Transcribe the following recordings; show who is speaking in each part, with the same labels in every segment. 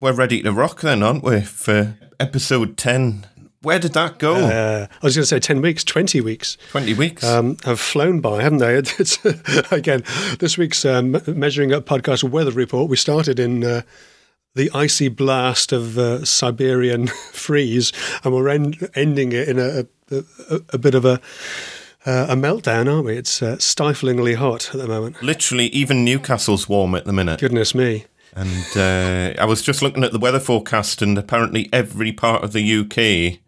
Speaker 1: we're ready to rock then, aren't we? For episode 10. Where did that go?
Speaker 2: Uh, I was going to say 10 weeks, 20 weeks
Speaker 1: 20 weeks.
Speaker 2: um, have flown by, haven't they? It's, again, this week's um, Measuring Up podcast weather report, we started in uh, the icy blast of uh, Siberian freeze, and we're end, ending it in a, a, a bit of a, uh, a meltdown, aren't we? It's uh, stiflingly hot at the moment.
Speaker 1: Literally, even Newcastle's warm at the minute.
Speaker 2: Goodness me.
Speaker 1: And uh, I was just looking at the weather forecast, and apparently every part of the UK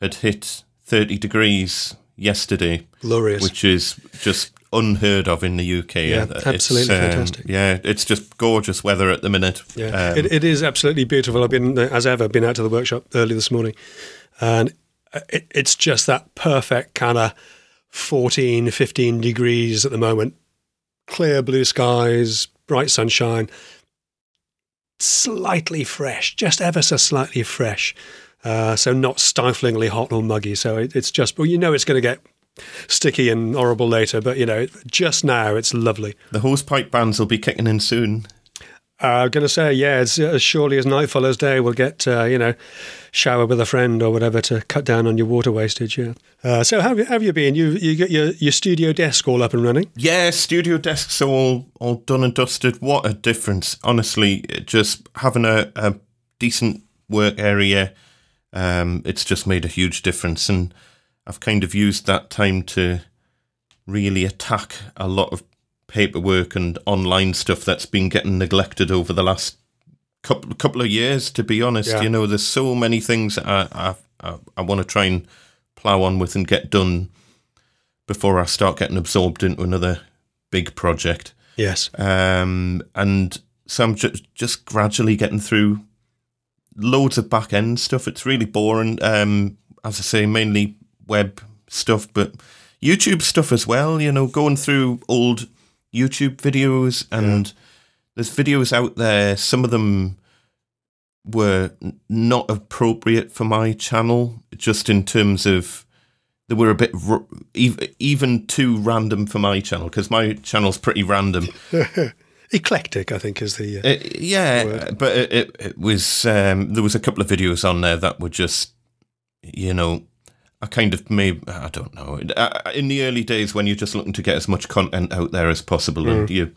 Speaker 1: had hit 30 degrees yesterday,
Speaker 2: Glorious.
Speaker 1: which is just unheard of in the UK.
Speaker 2: Yeah, absolutely
Speaker 1: um,
Speaker 2: fantastic.
Speaker 1: Yeah, it's just gorgeous weather at the minute.
Speaker 2: Yeah,
Speaker 1: Um,
Speaker 2: it, it is absolutely beautiful. I've been, as ever, been out to the workshop early this morning, and it, it's just that perfect kind of 14, 15 degrees at the moment. Clear blue skies, bright sunshine, slightly fresh, just ever so slightly fresh. Uh, so not stiflingly hot or muggy. So it, it's just, well, you know, it's going to get sticky and horrible later, but you know, just now it's lovely.
Speaker 1: the hosepipe bands will be kicking in soon.
Speaker 2: Uh, I'm going to say, yeah, it's as surely as night follows day, we'll get, uh, you know, shower with a friend or whatever to cut down on your water wastage. Yeah. Uh, so how have you, been? You you got your, your studio desk all up and running?
Speaker 1: Yeah, studio desks are all, all done and dusted. What a difference. Honestly, just having a, a decent work area, um, it's just made a huge difference. And I've kind of used that time to really attack a lot of paperwork and online stuff that's been getting neglected over the last couple couple of years. To be honest,
Speaker 2: Yeah.
Speaker 1: you know, there's so many things I I, I, I want to try and plow on with and get done before I start getting absorbed into another big project.
Speaker 2: Yes.
Speaker 1: Um, and so I'm ju- just gradually getting through loads of back end stuff. It's really boring. Um, as I say, mainly web stuff, but YouTube stuff as well. You know, going through old YouTube videos and there's videos out there. Some of them were not appropriate for my channel, just in terms of they were a bit r- even too random for my channel because my channel's pretty random.
Speaker 2: Eclectic, I think, is the. Uh,
Speaker 1: Uh, yeah,
Speaker 2: Word.
Speaker 1: but it, it, it was um, there was a couple of videos on there that were just, you know, I kind of maybe I don't know. Uh, In the early days when you're just looking to get as much content out there as possible, and you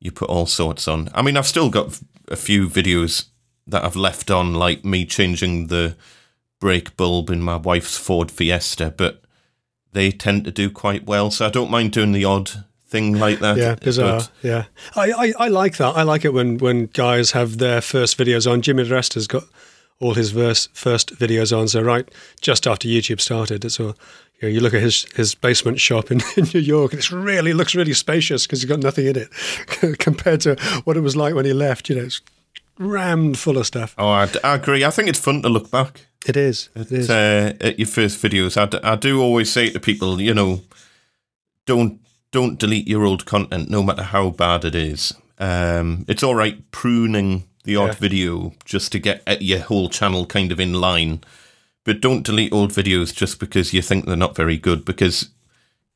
Speaker 1: you put all sorts on. I mean, I've still got a few videos that I've left on, like me changing the brake bulb in my wife's Ford Fiesta, but they tend to do quite well. So I don't mind doing the odd thing like that.
Speaker 2: yeah, bizarre.
Speaker 1: but-
Speaker 2: Yeah, I, I, I like that. I like it when, when guys have their first videos on. Jimmy DeResta's got all his verse, first videos on. So right just after YouTube started, it's all. You, know, you look at his, his basement shop in, in New York, and it's really looks really spacious because he's got nothing in it compared to what it was like when he left. You know, it's rammed full of stuff.
Speaker 1: Oh, I, I agree. I think it's fun to look back.
Speaker 2: It is. It is.
Speaker 1: uh, at your first videos. I, d- I do always say to people, you know, don't don't delete your old content, no matter how bad it is. Um, it's all right pruning the odd
Speaker 2: Yeah.
Speaker 1: video just to get at your whole channel kind of in line, but don't delete old videos just because you think they're not very good. Because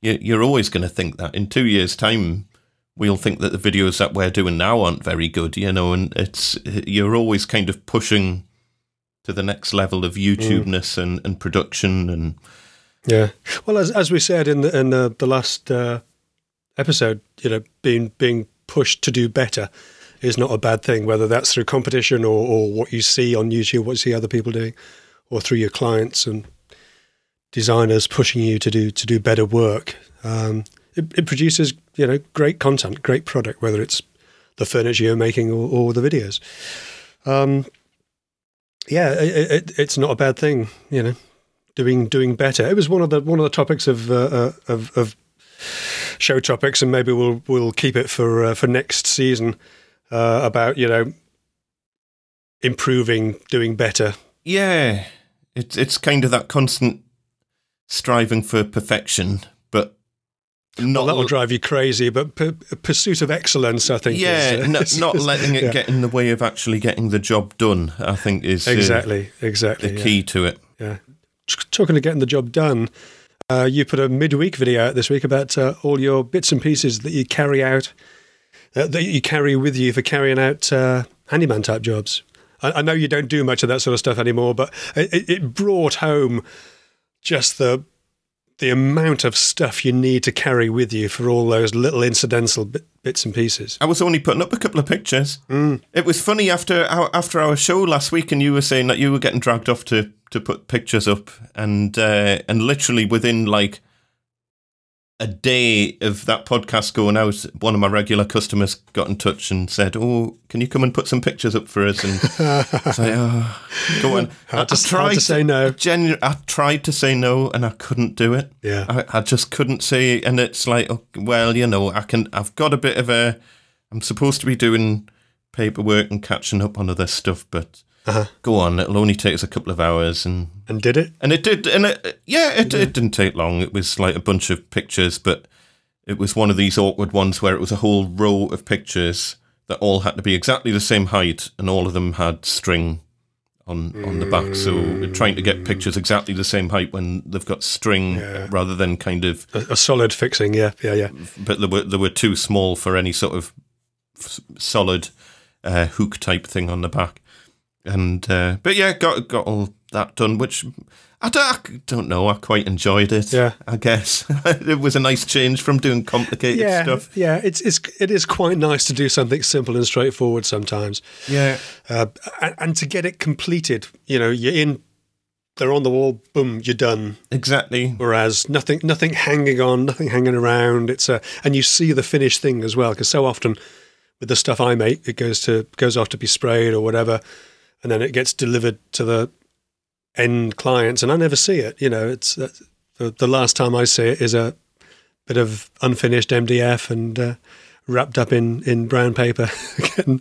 Speaker 1: you, you're always going to think that in two years' time. We'll think that the videos that we're doing now aren't very good, you know, and it's you're always kind of pushing to the next level of YouTubeness and, and production and
Speaker 2: Yeah. Well, as as we said in the in the, the last uh, episode, you know, being being pushed to do better is not a bad thing. Whether that's through competition or, or what you see on YouTube, what you see other people doing, or through your clients and designers pushing you to do to do better work. Um, it, it produces you know great content, great product, whether it's the furniture you're making or, or the videos. Um, yeah, it, it, it's not a bad thing, you know doing doing better. It was one of the one of the topics of uh, uh, of, of show topics, and maybe we'll we'll keep it for uh, for next season uh, about you know improving, doing better.
Speaker 1: yeah, it's it's kind of that constant striving for perfection, but not
Speaker 2: Well, that'll drive you crazy, but p- pursuit of excellence, I think.
Speaker 1: yeah,
Speaker 2: is, uh, is-
Speaker 1: not letting it
Speaker 2: yeah.
Speaker 1: get in the way of actually getting the job done. I think is uh,
Speaker 2: exactly exactly
Speaker 1: the
Speaker 2: yeah.
Speaker 1: key to it.
Speaker 2: Yeah. Talking of getting the job done, uh, you put a midweek video out this week about uh, all your bits and pieces that you carry out, uh, that you carry with you for carrying out uh, handyman type jobs. I, I know you don't do much of that sort of stuff anymore, but it, it brought home just the the amount of stuff you need to carry with you for all those little incidental bit, bits and pieces.
Speaker 1: I was only putting up a couple of pictures. Mm. It was funny after our, after our show last week, and you were saying that you were getting dragged off to, to put pictures up, and uh, and literally within like a day of that podcast going out, one of my regular customers got in touch and said, "Oh, can you come and put some pictures up for us?" And I say, "Oh, go on."
Speaker 2: I, I tried to say no.
Speaker 1: Genu- I tried to say no, and I couldn't do it.
Speaker 2: Yeah,
Speaker 1: I, I just couldn't say. And it's like, oh, well, you know, I can. I've got a bit of a. I'm supposed to be doing paperwork and catching up on other stuff, but uh-huh. Go on, it'll only take us a couple of hours, and
Speaker 2: and did it?
Speaker 1: And it did, and it, yeah, it, it didn't take long. It was like a bunch of pictures, but it was one of these awkward ones where it was a whole row of pictures that all had to be exactly the same height, and all of them had string on on the back. So trying to get pictures exactly the same height when they've got string yeah. rather than kind of
Speaker 2: a, a, solid fixing. Yeah, yeah, yeah.
Speaker 1: But they were they were too small for any sort of solid uh, hook type thing on the back and uh, but yeah, got got all that done, which I don't, I don't know. I quite enjoyed it.
Speaker 2: Yeah,
Speaker 1: I guess it was a nice change from doing complicated
Speaker 2: yeah,
Speaker 1: stuff.
Speaker 2: Yeah, it's it's it is quite nice to do something simple and straightforward sometimes.
Speaker 1: Yeah,
Speaker 2: uh, and, and to get it completed, you know, you're in they're on the wall, boom, you're done.
Speaker 1: Exactly.
Speaker 2: Whereas nothing, nothing hanging on, nothing hanging around. It's a, and you see the finished thing as well, because so often with the stuff I make, it goes to goes off to be sprayed or whatever, and then it gets delivered to the end clients, and I never see it. You know, it's uh, the, the last time I see it is a bit of unfinished MDF and uh, wrapped up in, in brown paper, getting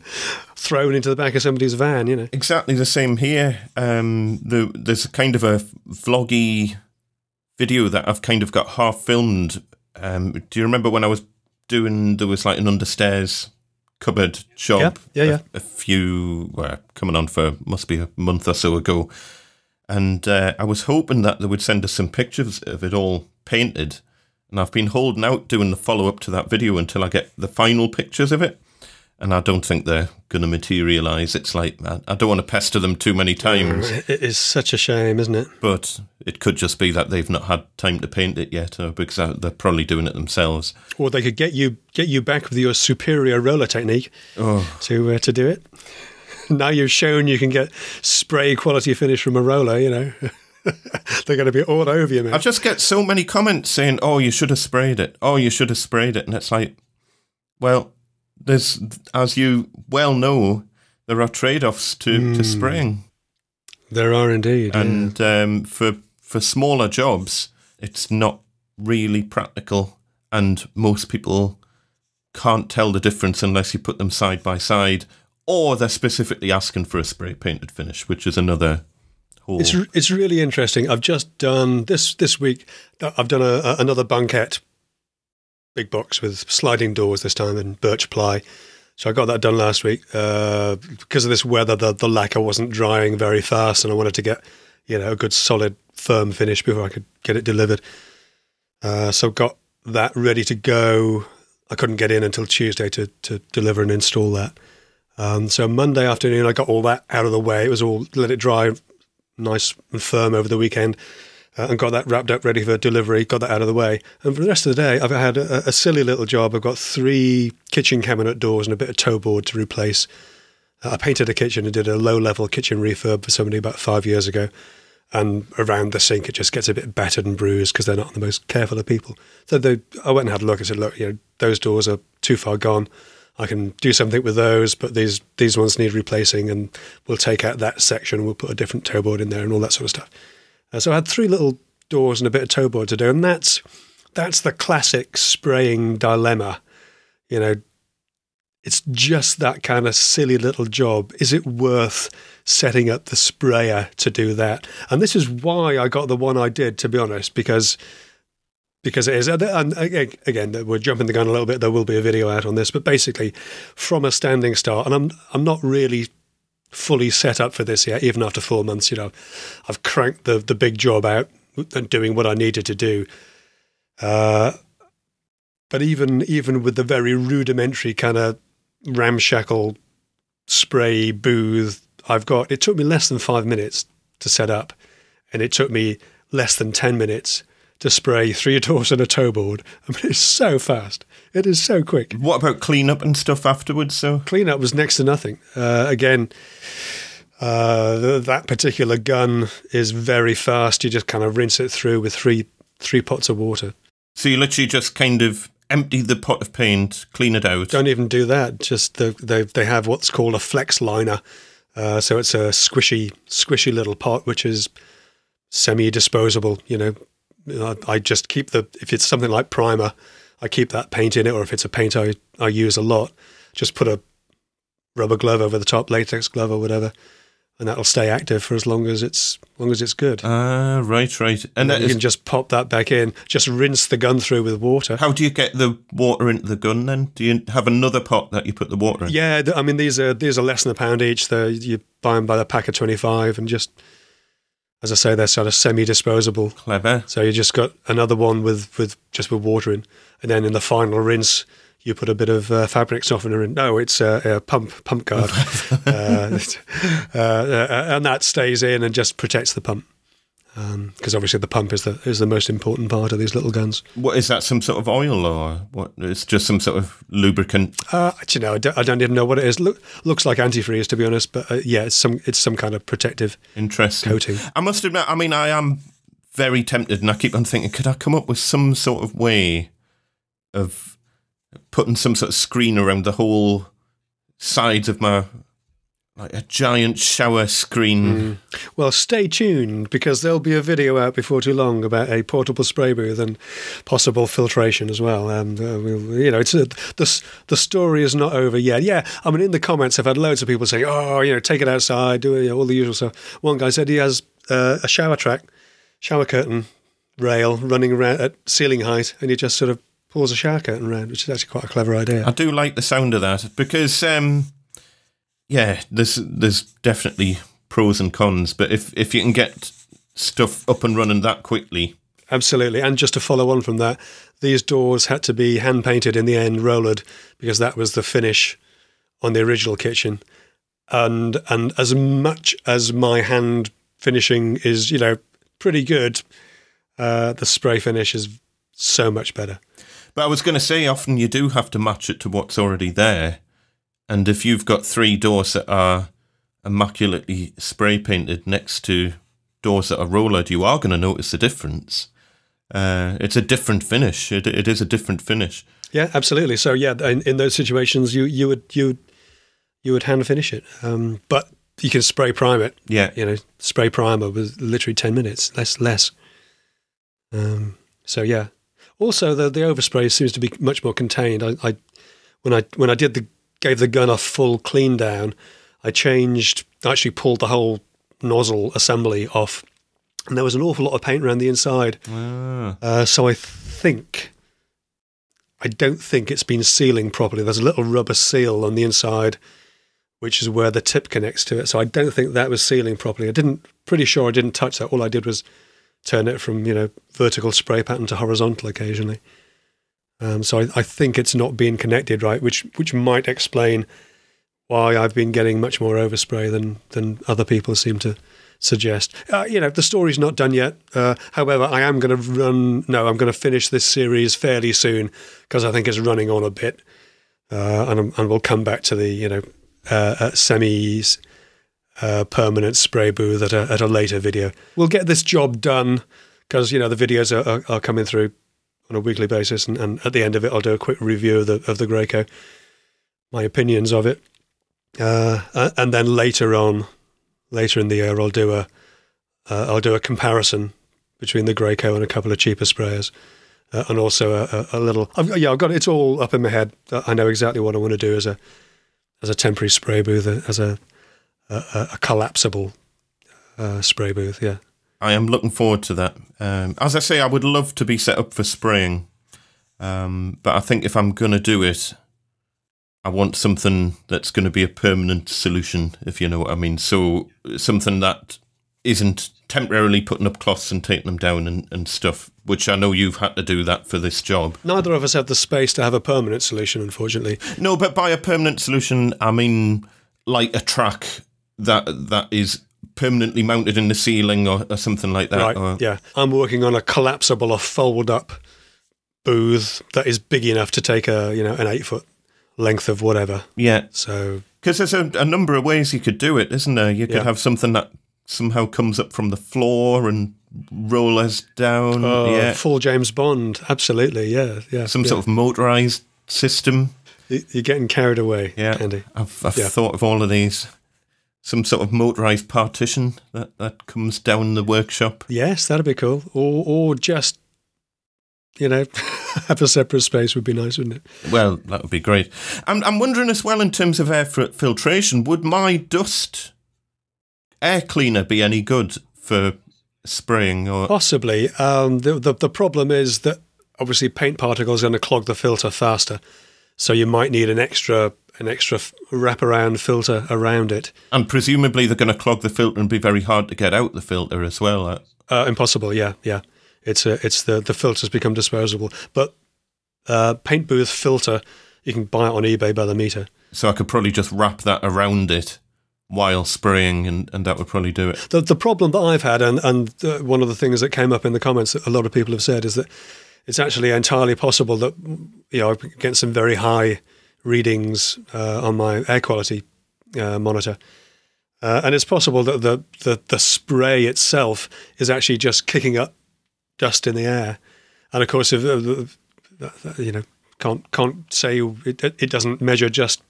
Speaker 2: thrown into the back of somebody's van. You know,
Speaker 1: exactly the same here. Um, the, there's kind of a vloggy video that I've kind of got half filmed. Um, do you remember when I was doing? There was like an understairs cupboard job.
Speaker 2: Yeah, yeah, yeah.
Speaker 1: A, a few well, coming on for must be a month or so ago, and uh, I was hoping that they would send us some pictures of it all painted. And I've been holding out doing the follow up to that video until I get the final pictures of it and I don't think they're going to materialize. It's like I, don't want to pester them too many times.
Speaker 2: It is such a shame, isn't it?
Speaker 1: But it could just be that they've not had time to paint it yet, or because they're probably doing it themselves.
Speaker 2: Or they could get you get you back with your superior roller technique oh. to uh, to do it. Now you've shown you can get spray quality finish from a roller. You know. They're going to be all over you, man.
Speaker 1: I just get so many comments saying, "Oh, you should have sprayed it. Oh, you should have sprayed it," and it's like, well, there's, as you well know, there are trade-offs to, mm. to hmm. spraying.
Speaker 2: There are indeed,
Speaker 1: and yeah. um, for for smaller jobs, it's not really practical, and most people can't tell the difference unless you put them side by side, or they're specifically asking for a spray painted finish, which is another whole.
Speaker 2: It's it's really interesting. I've just done this this week. I've done a, a, another banquette big box with sliding doors this time and birch ply. So I got that done last week. Uh, because of this weather, the, the lacquer wasn't drying very fast, and I wanted to get you know a good solid firm finish before I could get it delivered. Uh, so got that ready to go. I couldn't get in until Tuesday to to deliver and install that. Um, so Monday afternoon, I got all that out of the way. It was all let it dry nice and firm over the weekend uh, and got that wrapped up ready for delivery, got that out of the way. And for the rest of the day, I've had a, a silly little job. I've got three kitchen cabinet doors and a bit of toe board to replace. Uh, I painted a kitchen and did a low level kitchen refurb for somebody about five years ago. And around the sink, it just gets a bit battered and bruised because they're not the most careful of people. So they, I went and had a look and said, look, you know, those doors are too far gone. I can do something with those, but these these ones need replacing, and we'll take out that section we'll put a different toe board in there and all that sort of stuff. Uh, so I had three little doors and a bit of toe board to do, and that's that's the classic spraying dilemma. You know, it's just that kind of silly little job. Is it worth setting up the sprayer to do that? And this is why I got the one I did, to be honest, because because it is. And again, we're jumping the gun a little bit. There will be a video out on this, but basically, from a standing start, and I'm I'm not really fully set up for this yet. Even after four months, you know, I've cranked the the big job out and doing what I needed to do. Uh, but even even with the very rudimentary kind of ramshackle spray booth I've got. It took me less than five minutes to set up, and it took me less than ten minutes to spray three doors and a toe board. I mean, it's so fast. It is so quick.
Speaker 1: What about cleanup and stuff afterwards? So
Speaker 2: Cleanup was next to nothing. Uh, again, uh, th- that particular gun is very fast. You just kind of rinse it through with three three pots of water.
Speaker 1: so you literally just kind of empty the pot of paint, clean it out.
Speaker 2: Don't even do that. Just the, they they have what's called a flex liner. Uh, so it's a squishy squishy little pot which is semi disposable. You know, I, I just keep the if it's something like primer, I keep that paint in it, or if it's a paint I I use a lot, just put a rubber glove over the top, latex glove or whatever, and that'll stay active for as long as it's as long as it's good.
Speaker 1: Ah, right, right. And
Speaker 2: And
Speaker 1: that
Speaker 2: you
Speaker 1: is,
Speaker 2: can just pop that back in. Just rinse the gun through with water.
Speaker 1: how do you get the water into the gun then? Do you have another pot that you put the water in?
Speaker 2: Yeah, I mean these are these are less than a pound each. They you buy them by the pack of twenty five, and just as I say, they're sort of semi disposable.
Speaker 1: Clever.
Speaker 2: So you just got another one with with just with water in, and then in the final rinse. You put a bit of uh, fabric softener in. No, it's uh, a pump pump guard, uh, uh, uh, and that stays in and just protects the pump. Because obviously the pump is the is the most important part of these little guns.
Speaker 1: What is that? Some sort of oil or what? It's just some sort of lubricant.
Speaker 2: Uh, you know, I don't, I don't even know what it is. Look, looks like antifreeze to be honest, but uh, yeah, it's some it's some kind of protective
Speaker 1: Interesting.
Speaker 2: coating.
Speaker 1: I must admit, I mean, I am very tempted, and I keep on thinking, could I come up with some sort of way of putting some sort of screen around the whole sides of my, like a giant shower screen?
Speaker 2: Well, stay tuned because there'll be a video out before too long about a portable spray booth and possible filtration as well. And uh, we'll, you know, it's a, the the story is not over yet. Yeah, I mean, in the comments, I've had loads of people saying, "Oh, you know, take it outside, do you know, all the usual stuff." One guy said he has uh, a shower track, shower curtain rail running around at ceiling height, and he just sort of pulls a shower curtain around, which is actually quite a clever idea.
Speaker 1: I do like the sound of that because, um, yeah, there's there's definitely pros and cons, but if if you can get stuff up and running that quickly,
Speaker 2: Absolutely. And just to follow on from that, these doors had to be hand painted in the end, rollered, because that was the finish on the original kitchen. And and as much as my hand finishing is, you know, pretty good, uh, the spray finish is so much better.
Speaker 1: But I was going to say, often you do have to match it to what's already there. And if you've got three doors that are immaculately spray painted next to doors that are rollered, you are going to notice the difference. Uh, it's a different finish. It, it is a different finish.
Speaker 2: Yeah, absolutely. So yeah, in, in those situations, you you would you you would hand finish it, um, but you can spray prime it.
Speaker 1: Yeah.
Speaker 2: you know, spray primer was literally 10 minutes, less, less. Um, so yeah. Also, the, the overspray seems to be much more contained. I, I, when I, when I did the, gave the gun a full clean down, I changed, I actually pulled the whole nozzle assembly off and there was an awful lot of paint around the inside.
Speaker 1: Ah.
Speaker 2: Uh, so I think, I don't think it's been sealing properly. There's a little rubber seal on the inside, which is where the tip connects to it. So I don't think that was sealing properly. I didn't, pretty sure I didn't touch that. All I did was turn it from, you know, vertical spray pattern to horizontal occasionally. Um, so I, I think it's not being connected right, which which might explain why I've been getting much more overspray than than other people seem to suggest. Uh, you know, the story's not done yet. Uh, however, I am going to run. No, I'm going to finish this series fairly soon because I think it's running on a bit, uh, and and we'll come back to the you know uh, uh, semis. Uh, permanent spray booth at a, at a later video. We'll get this job done because you know the videos are, are, are coming through on a weekly basis, and, and at the end of it, I'll do a quick review of the of the Graco, my opinions of it, uh, and then later on, later in the year, I'll do a uh, I'll do a comparison between the Graco and a couple of cheaper sprayers, uh, and also a, a, a little. I've, yeah, I've got it's all up in my head. I know exactly what I want to do as a as a temporary spray booth, uh, as a a, a collapsible uh, spray booth. Yeah.
Speaker 1: I am looking forward to that. Um, as I say, I would love to be set up for spraying, um, but I think if I'm going to do it, I want something that's going to be a permanent solution, if you know what I mean. So something that isn't temporarily putting up cloths and taking them down and, and stuff, which I know you've had to do that for this job.
Speaker 2: Neither of us have the space to have a permanent solution, unfortunately.
Speaker 1: No, but by a permanent solution, I mean like a track that that is permanently mounted in the ceiling or, or something like that.
Speaker 2: right.
Speaker 1: or-
Speaker 2: Yeah. I'm working on a collapsible or fold up booth that is big enough to take a you know an eight foot length of whatever.
Speaker 1: yeah.
Speaker 2: So
Speaker 1: Because there's a, a number of ways you could do it, isn't there? You could
Speaker 2: Yeah.
Speaker 1: have something that somehow comes up from the floor and rollers down.
Speaker 2: uh,
Speaker 1: yeah.
Speaker 2: full James Bond. Absolutely. Yeah. Yeah.
Speaker 1: Some
Speaker 2: yeah.
Speaker 1: sort of motorized system.
Speaker 2: You- You're getting carried away,
Speaker 1: Yeah.
Speaker 2: Andy.
Speaker 1: I've, I've
Speaker 2: Yeah.
Speaker 1: thought of all of these. Some sort of motorized partition that, that comes down the workshop.
Speaker 2: Yes, that'd be cool. Or or just you know have a separate space would be nice, wouldn't it?
Speaker 1: Well, that would be great. I'm, I'm wondering as well, in terms of air fil- filtration, would my dust air cleaner be any good for spraying? Or
Speaker 2: Possibly. Um, the, the the problem is that obviously paint particles are going to clog the filter faster, so you might need an extra an extra f- wraparound filter around it.
Speaker 1: and presumably they're going to clog the filter and be very hard to get out the filter as well. Uh,
Speaker 2: Uh, impossible. Yeah, yeah. It's a, it's the the filters become disposable, but uh, paint booth filter you can buy it on eBay by the meter.
Speaker 1: So I could probably just wrap that around it while spraying, and, and that would probably do it.
Speaker 2: The the problem that I've had, and and uh, one of the things that came up in the comments that a lot of people have said is that it's actually entirely possible that you know get some very high readings uh, on my air quality uh, monitor, uh, and it's possible that the, the the spray itself is actually just kicking up dust in the air, and of course if uh, you know can't can't say it, it doesn't measure just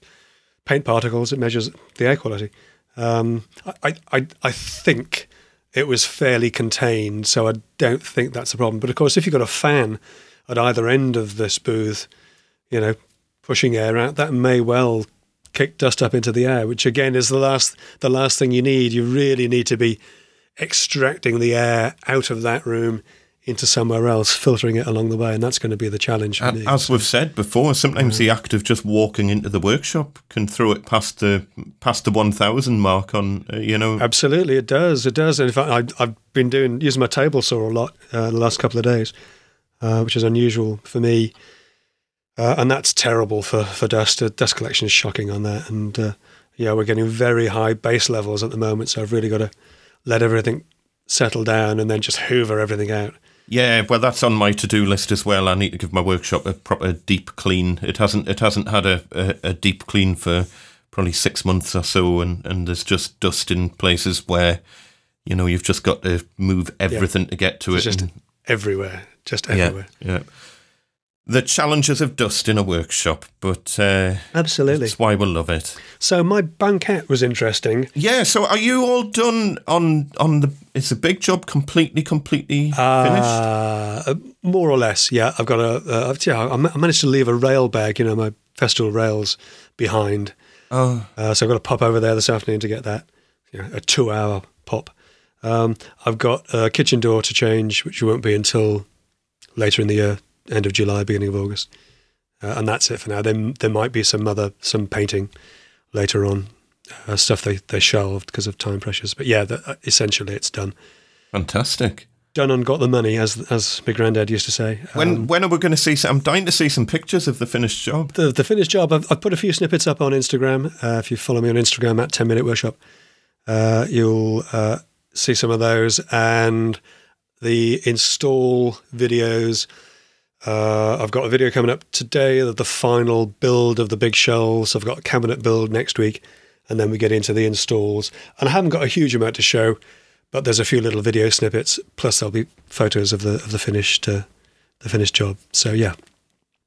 Speaker 2: paint particles; it measures the air quality. Um, I, I, I think it was fairly contained, so I don't think that's a problem. But of course, if you've got a fan at either end of this booth, you know, pushing air out, that may well kick dust up into the air, which again is the last the last thing you need. You really need to be extracting the air out of that room into somewhere else, filtering it along the way, and that's going to be the challenge for
Speaker 1: And
Speaker 2: me.
Speaker 1: as we've said before, sometimes the act of just walking into the workshop can throw it past the past the one thousand mark on. Uh, you know,
Speaker 2: Absolutely, it does. It does. And in fact, I, I've been doing using my table saw a lot uh, the last couple of days, uh, which is unusual for me. Uh, and that's terrible for for dust. Dust collection is shocking on that. And uh, yeah, we're getting very high base levels at the moment, so I've really got to let everything settle down and then just hoover everything out.
Speaker 1: yeah. Well, that's on my to do list as well. I need to give my workshop a proper deep clean. It hasn't it hasn't had a, a, a deep clean for probably six months or so, and and there's just dust in places where. You know, you've just got to move everything to get to
Speaker 2: It's
Speaker 1: it.
Speaker 2: just
Speaker 1: and-
Speaker 2: everywhere, just
Speaker 1: yeah,
Speaker 2: everywhere.
Speaker 1: yeah. The challenges of dust in a workshop, but uh,
Speaker 2: Absolutely.
Speaker 1: that's why we love it.
Speaker 2: So my banquette was interesting.
Speaker 1: Yeah. So, are you all done on on the? It's a big job completely, completely finished?
Speaker 2: Uh, more or less, yeah. I've got a, uh, yeah, I managed to leave a rail bag, you know, my Festool rails behind.
Speaker 1: Oh,
Speaker 2: Uh, so I've got to pop over there this afternoon to get that, you know, a two hour pop. Um, I've got a kitchen door to change, which won't be until later in the year, end of July, beginning of August. Uh, and that's it for now. There, there might be some other, some painting later on, uh, stuff they, they shelved because of time pressures. But yeah, the, uh, essentially it's done.
Speaker 1: fantastic.
Speaker 2: Done and got the money, as as my granddad used to say.
Speaker 1: When
Speaker 2: Um,
Speaker 1: when are we going to see? Some, I'm dying to see some pictures of the finished job.
Speaker 2: the, the finished job, I've, I've put a few snippets up on Instagram. Uh, if you follow me on Instagram at 10 Minute Workshop, uh, you'll uh, see some of those and the install videos. Uh, I've got a video coming up today of the final build of the big shelves. I've got a cabinet build next week, and then we get into the installs. And I haven't got a huge amount to show, but there's a few little video snippets. Plus, there'll be photos of the of the finished uh, the finished job. So yeah,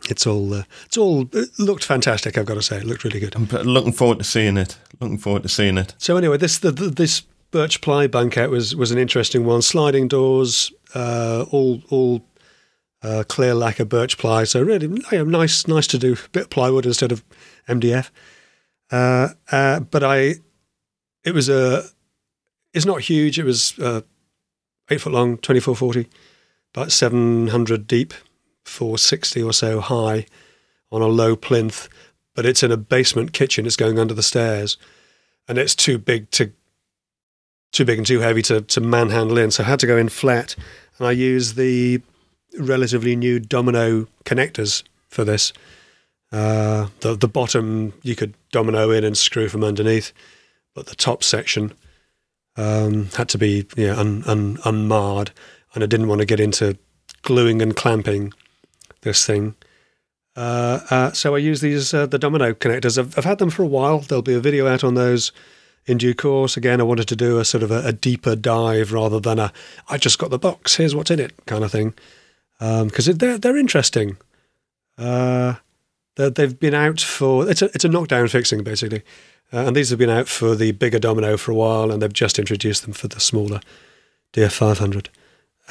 Speaker 2: it's all uh, it's all it looked fantastic. I've got to say, it looked really good.
Speaker 1: I'm looking forward to seeing it. Looking forward to seeing it.
Speaker 2: So anyway, this the, the, this birch ply banquette was was an interesting one. Sliding doors, uh, all all uh, clear lacquer birch ply. So really nice nice to do. A bit of plywood instead of MDF. Uh, uh, but I, it was a, it's not huge. It was uh, eight foot long, twenty four forty, about seven hundred deep, four sixty or so high, on a low plinth. But it's in a basement kitchen. It's going under the stairs and it's too big to too big and too heavy to, to manhandle in. So I had to go in flat, and I used the relatively new domino connectors for this. Uh, the the bottom you could domino in and screw from underneath, but the top section um, had to be yeah, un, un, unmarred, and I didn't want to get into gluing and clamping this thing. Uh, uh, so I use these uh, the domino connectors. I've, I've, had them for a while. There'll be a video out on those in due course. Again, I wanted to do a sort of a, a deeper dive rather than a I just got the box. Here's what's in it kind of thing because um, they're they're interesting. Uh, they've been out for it's a it's a knockdown fixing basically, uh, and these have been out for the bigger domino for a while, and they've just introduced them for the smaller DF500.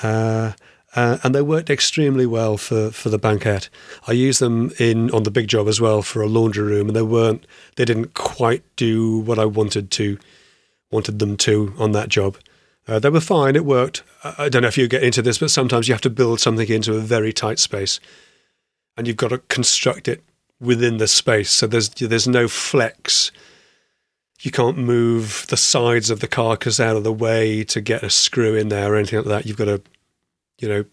Speaker 2: Uh, uh, and they worked extremely well for, for the banquette. I used them in on the big job as well for a laundry room, and they weren't they didn't quite do what I wanted to wanted them to on that job. Uh, they were fine; it worked. I don't know if you get into this, but sometimes you have to build something into a very tight space, and you've got to construct it within the space. So there's there's no flex. You can't move the sides of the carcass out of the way to get a screw in there or anything like that. You've got to you know,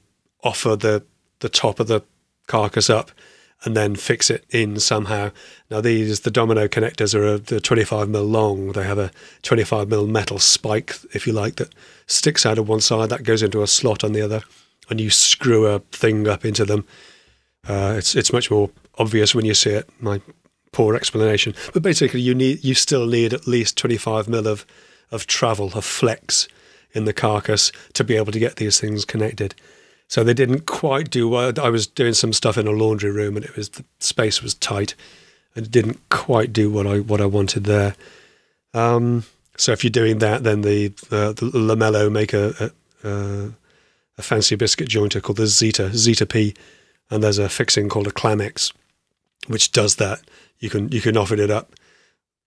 Speaker 2: offer the the top of the carcass up and then fix it in somehow. Now these the domino connectors are the 25 mil long. They have a 25 mil metal spike, if you like, that sticks out of one side that goes into a slot on the other, and you screw a thing up into them. Uh, it's it's much more obvious when you see it. My poor explanation, but basically you need you still need at least 25 mil of of travel of flex in the carcass to be able to get these things connected. So they didn't quite do what I was doing some stuff in a laundry room and it was the space was tight and it didn't quite do what I what I wanted there. Um, so if you're doing that, then the uh, the Lamello make a, a, a fancy biscuit jointer called the Zeta Zeta P, and there's a fixing called a Clamex, which does that. You can you can offer it up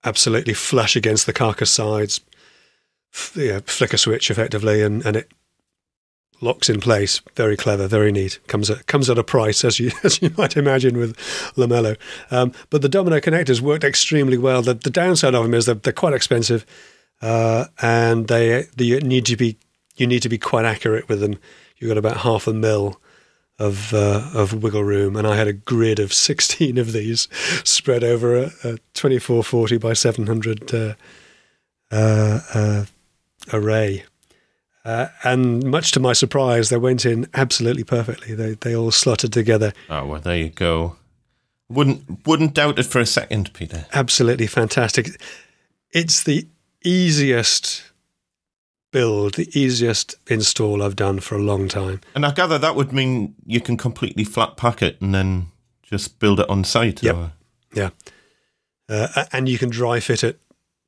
Speaker 2: absolutely flush against the carcass sides, yeah, flicker switch effectively, and, and it locks in place. Very clever, very neat. Comes at comes at a price, as you as you might imagine with Lamello. Um, but the domino connectors worked extremely well. The, the downside of them is that they're quite expensive, uh, and they, they need to be you need to be quite accurate with them. You've got about half a mil of uh, of wiggle room, and I had a grid of sixteen of these spread over a, a twenty four forty by seven hundred. Uh, uh, uh array. Uh, and much to my surprise, they went in absolutely perfectly. They they all slotted together.
Speaker 1: Oh well, there you go. Wouldn't wouldn't doubt it for a second, Peter.
Speaker 2: Absolutely fantastic. It's the easiest build, the easiest install I've done for a long time.
Speaker 1: And I gather that would mean you can completely flat pack it and then just build it on site.
Speaker 2: Yep. Or? Yeah. Uh, and you can dry fit it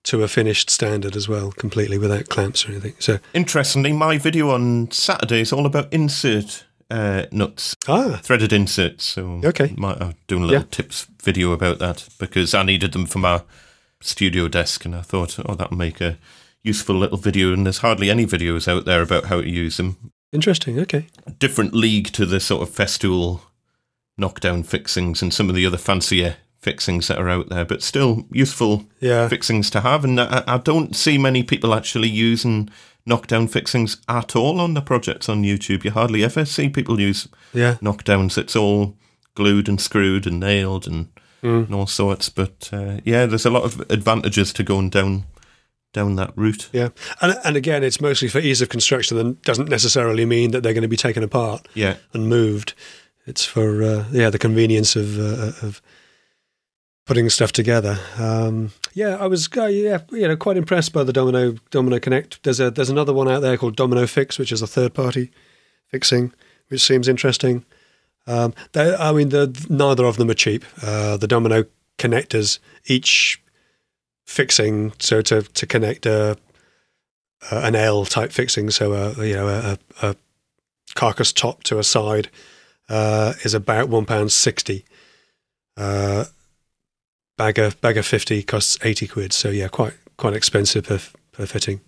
Speaker 2: to a finished standard as well, completely without clamps or anything. So
Speaker 1: interestingly, my video on Saturday is all about insert uh, nuts,
Speaker 2: ah.
Speaker 1: threaded inserts. So
Speaker 2: okay,
Speaker 1: might, I'm doing a little yeah. tips video about that because I needed them for my studio desk, and I thought, oh, that'll make a useful little video. And there's hardly any videos out there about how to use them.
Speaker 2: Interesting. Okay,
Speaker 1: different league to the sort of festool knockdown fixings and some of the other fancier fixings that are out there, but still useful
Speaker 2: yeah.
Speaker 1: fixings to have. And I, I, don't see many people actually using knockdown fixings at all on the projects on YouTube. You hardly ever see people use
Speaker 2: yeah.
Speaker 1: knockdowns. It's all glued and screwed and nailed and, mm. and all sorts. But uh, yeah, there's a lot of advantages to going down down that route.
Speaker 2: Yeah, and and again, it's mostly for ease of construction, and doesn't necessarily mean that they're going to be taken apart.
Speaker 1: Yeah.
Speaker 2: and moved. It's for uh, yeah the convenience of uh, of putting stuff together. Um, yeah, I was uh, yeah you know quite impressed by the Domino Domino Connect. There's a there's another one out there called Domino Fix, which is a third party fixing, which seems interesting. Um, I mean, the, neither of them are cheap. Uh, the Domino connectors, each fixing, so to to connect a, an L type fixing, so a you know a, a carcass top to a side, uh, is about one pound sixty. Uh, bag of bag of fifty costs eighty quid. So yeah, quite quite expensive per per fitting.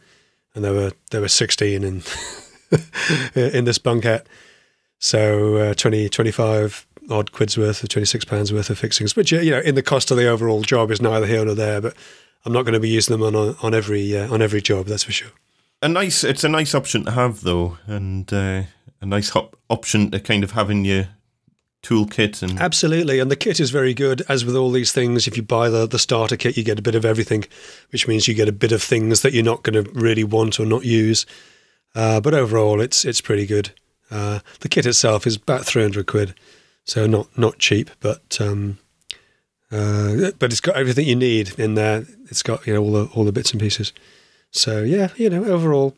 Speaker 2: And there were there were sixteen in in this banquette. So uh, 20, 25 odd quid's worth of twenty six pounds worth of fixings, which you know in the cost of the overall job is neither here nor there. But I'm not going to be using them on on every uh, on every job. That's for sure.
Speaker 1: A nice, it's a nice option to have though, and uh, a nice hop option to kind of have in your toolkit and
Speaker 2: Absolutely, and the kit is very good. As with all these things, if you buy the the starter kit, you get a bit of everything, which means you get a bit of things that you're not going to really want or not use. Uh, but overall, it's it's pretty good. Uh, the kit itself is about three hundred quid, so not not cheap, but um, uh, but it's got everything you need in there. It's got you know all the all the bits and pieces. So yeah, you know overall,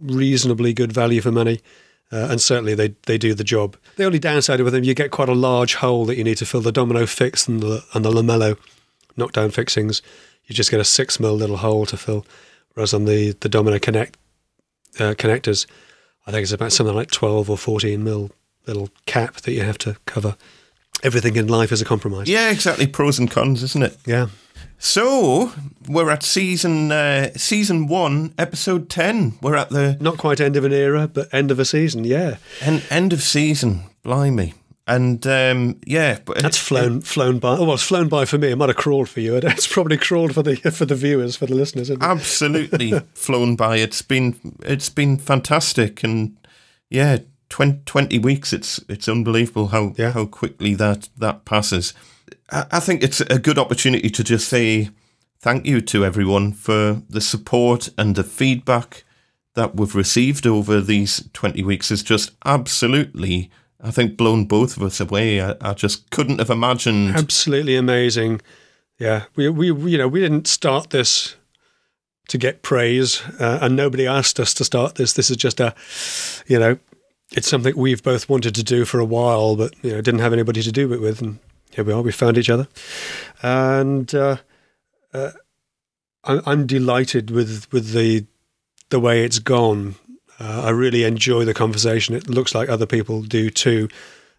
Speaker 2: reasonably good value for money. Uh, and certainly they, they do the job. The only downside with them, you get quite a large hole that you need to fill the domino fix and the and the lamello knockdown fixings. You just get a six mil little hole to fill, whereas on the the domino connect uh, connectors, I think it's about something like twelve or fourteen mil little cap that you have to cover. Everything in life is a compromise.
Speaker 1: yeah, exactly pros and cons, isn't it?
Speaker 2: Yeah.
Speaker 1: So we're at season uh, season one, episode ten. We're at the
Speaker 2: Not quite end of an era, but end of a season. Yeah,
Speaker 1: en- end of season. Blimey, and um, yeah, but
Speaker 2: that's flown flown by. Oh, well, it's flown by for me. It might have crawled for you. It's probably crawled for the for the viewers, for the listeners. isn't it?
Speaker 1: absolutely flown by. It's been it's been fantastic, and yeah, 20, 20 weeks. It's it's unbelievable how
Speaker 2: Yeah.
Speaker 1: how quickly that that passes. I, think it's a good opportunity to just say thank you to everyone for the support and the feedback that we've received over these twenty weeks. Is just absolutely. I think blown both of us away. I, I just couldn't have imagined.
Speaker 2: absolutely amazing. Yeah, we, we we, you know we didn't start this to get praise, uh, and nobody asked us to start this. This is just a, you know, it's something we've both wanted to do for a while, but you know didn't have anybody to do it with, and here we are. We found each other, and uh, uh, I'm, I'm delighted with with the the way it's gone. Uh, I really enjoy the conversation. It looks like other people do too.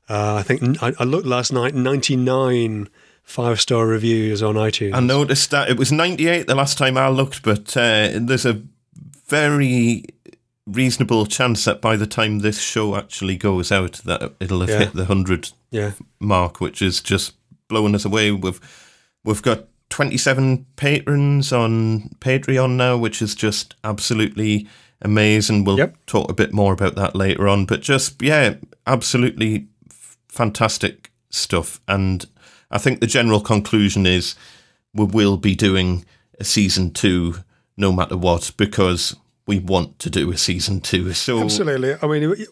Speaker 2: Uh, I think I, I looked last night. Ninety nine five star reviews on iTunes.
Speaker 1: I noticed that it was 98 the last time I looked, but uh, there's a very reasonable chance that by the time this show actually goes out, that it'll have
Speaker 2: Yeah.
Speaker 1: hit the 100
Speaker 2: Yeah,
Speaker 1: mark, which is just blowing us away. We've we've got 27 patrons on Patreon now, which is just absolutely amazing. We'll
Speaker 2: Yep.
Speaker 1: talk a bit more about that later on, but just yeah, absolutely f- fantastic stuff. And I think the general conclusion is we will be doing a season two no matter what because we want to do a season two. So
Speaker 2: absolutely. I mean,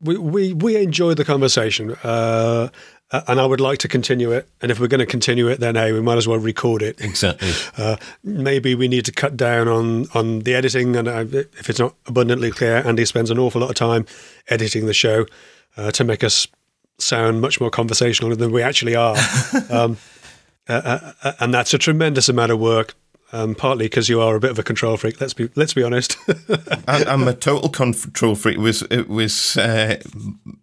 Speaker 2: we we we enjoy the conversation, uh, and I would like to continue it. And if we're going to continue it, then hey, we might as well record it.
Speaker 1: exactly.
Speaker 2: Uh, maybe we need to cut down on, on the editing, and uh, if it's not abundantly clear, Andy spends an awful lot of time editing the show uh, to make us sound much more conversational than we actually are. um, uh, and that's a tremendous amount of work. Um, partly because you are a bit of a control freak. Let's be let's be honest.
Speaker 1: I, I'm a total control freak. It was it was uh,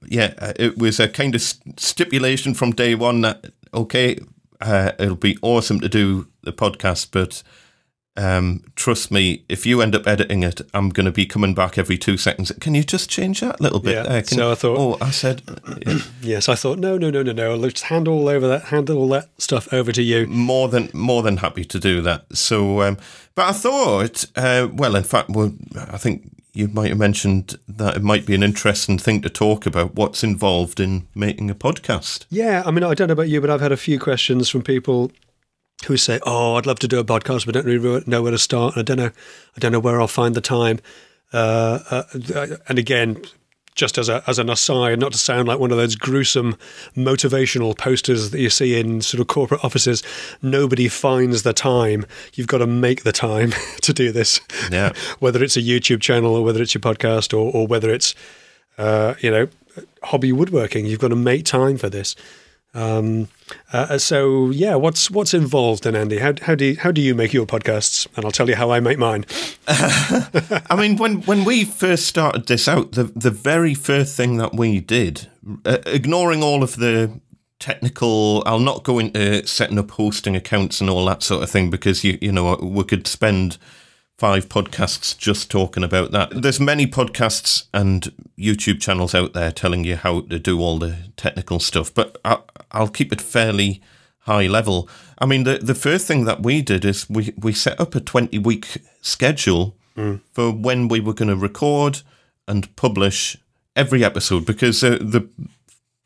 Speaker 1: yeah, uh, it was a kind of stipulation from day one that okay, uh, it'll be awesome to do the podcast, but um, trust me, if you end up editing it, I'm going to be coming back every two seconds. Can you just change that a little bit?
Speaker 2: Yeah?
Speaker 1: Can-
Speaker 2: so I thought-
Speaker 1: Oh, I said yeah,
Speaker 2: yes, I thought no, no, no, no, no. Let's hand all over that, hand all that stuff over to you.
Speaker 1: more than more than happy to do that. So, um, but I thought, uh, well, in fact, well, I think you might have mentioned that it might be an interesting thing to talk about. What's involved in making a podcast?
Speaker 2: Yeah, I mean, I don't know about you, but I've had a few questions from people who say, "Oh, I'd love to do a podcast, but don't really know where to start. And I don't know, I don't know where I'll find the time." Uh, uh, and again, just as a as an aside, not to sound like one of those gruesome motivational posters that you see in sort of corporate offices, nobody finds the time. You've got to make the time to do this.
Speaker 1: Yeah.
Speaker 2: whether it's a YouTube channel or whether it's your podcast or or whether it's uh, you know hobby woodworking, you've got to make time for this. Um, uh, so yeah, what's what's involved in Andy? How how do you, how do you make your podcasts? And I'll tell you how I make mine.
Speaker 1: I mean, when when we first started this out, the the very first thing that we did, uh, ignoring all of the technical, I'll not go into setting up hosting accounts and all that sort of thing because you you know we could spend five podcasts just talking about that. There's many podcasts and YouTube channels out there telling you how to do all the technical stuff, but I, I'll keep it fairly high level. I mean, the the first thing that we did is we we set up a 20 week schedule for when we were going to record and publish every episode because uh, the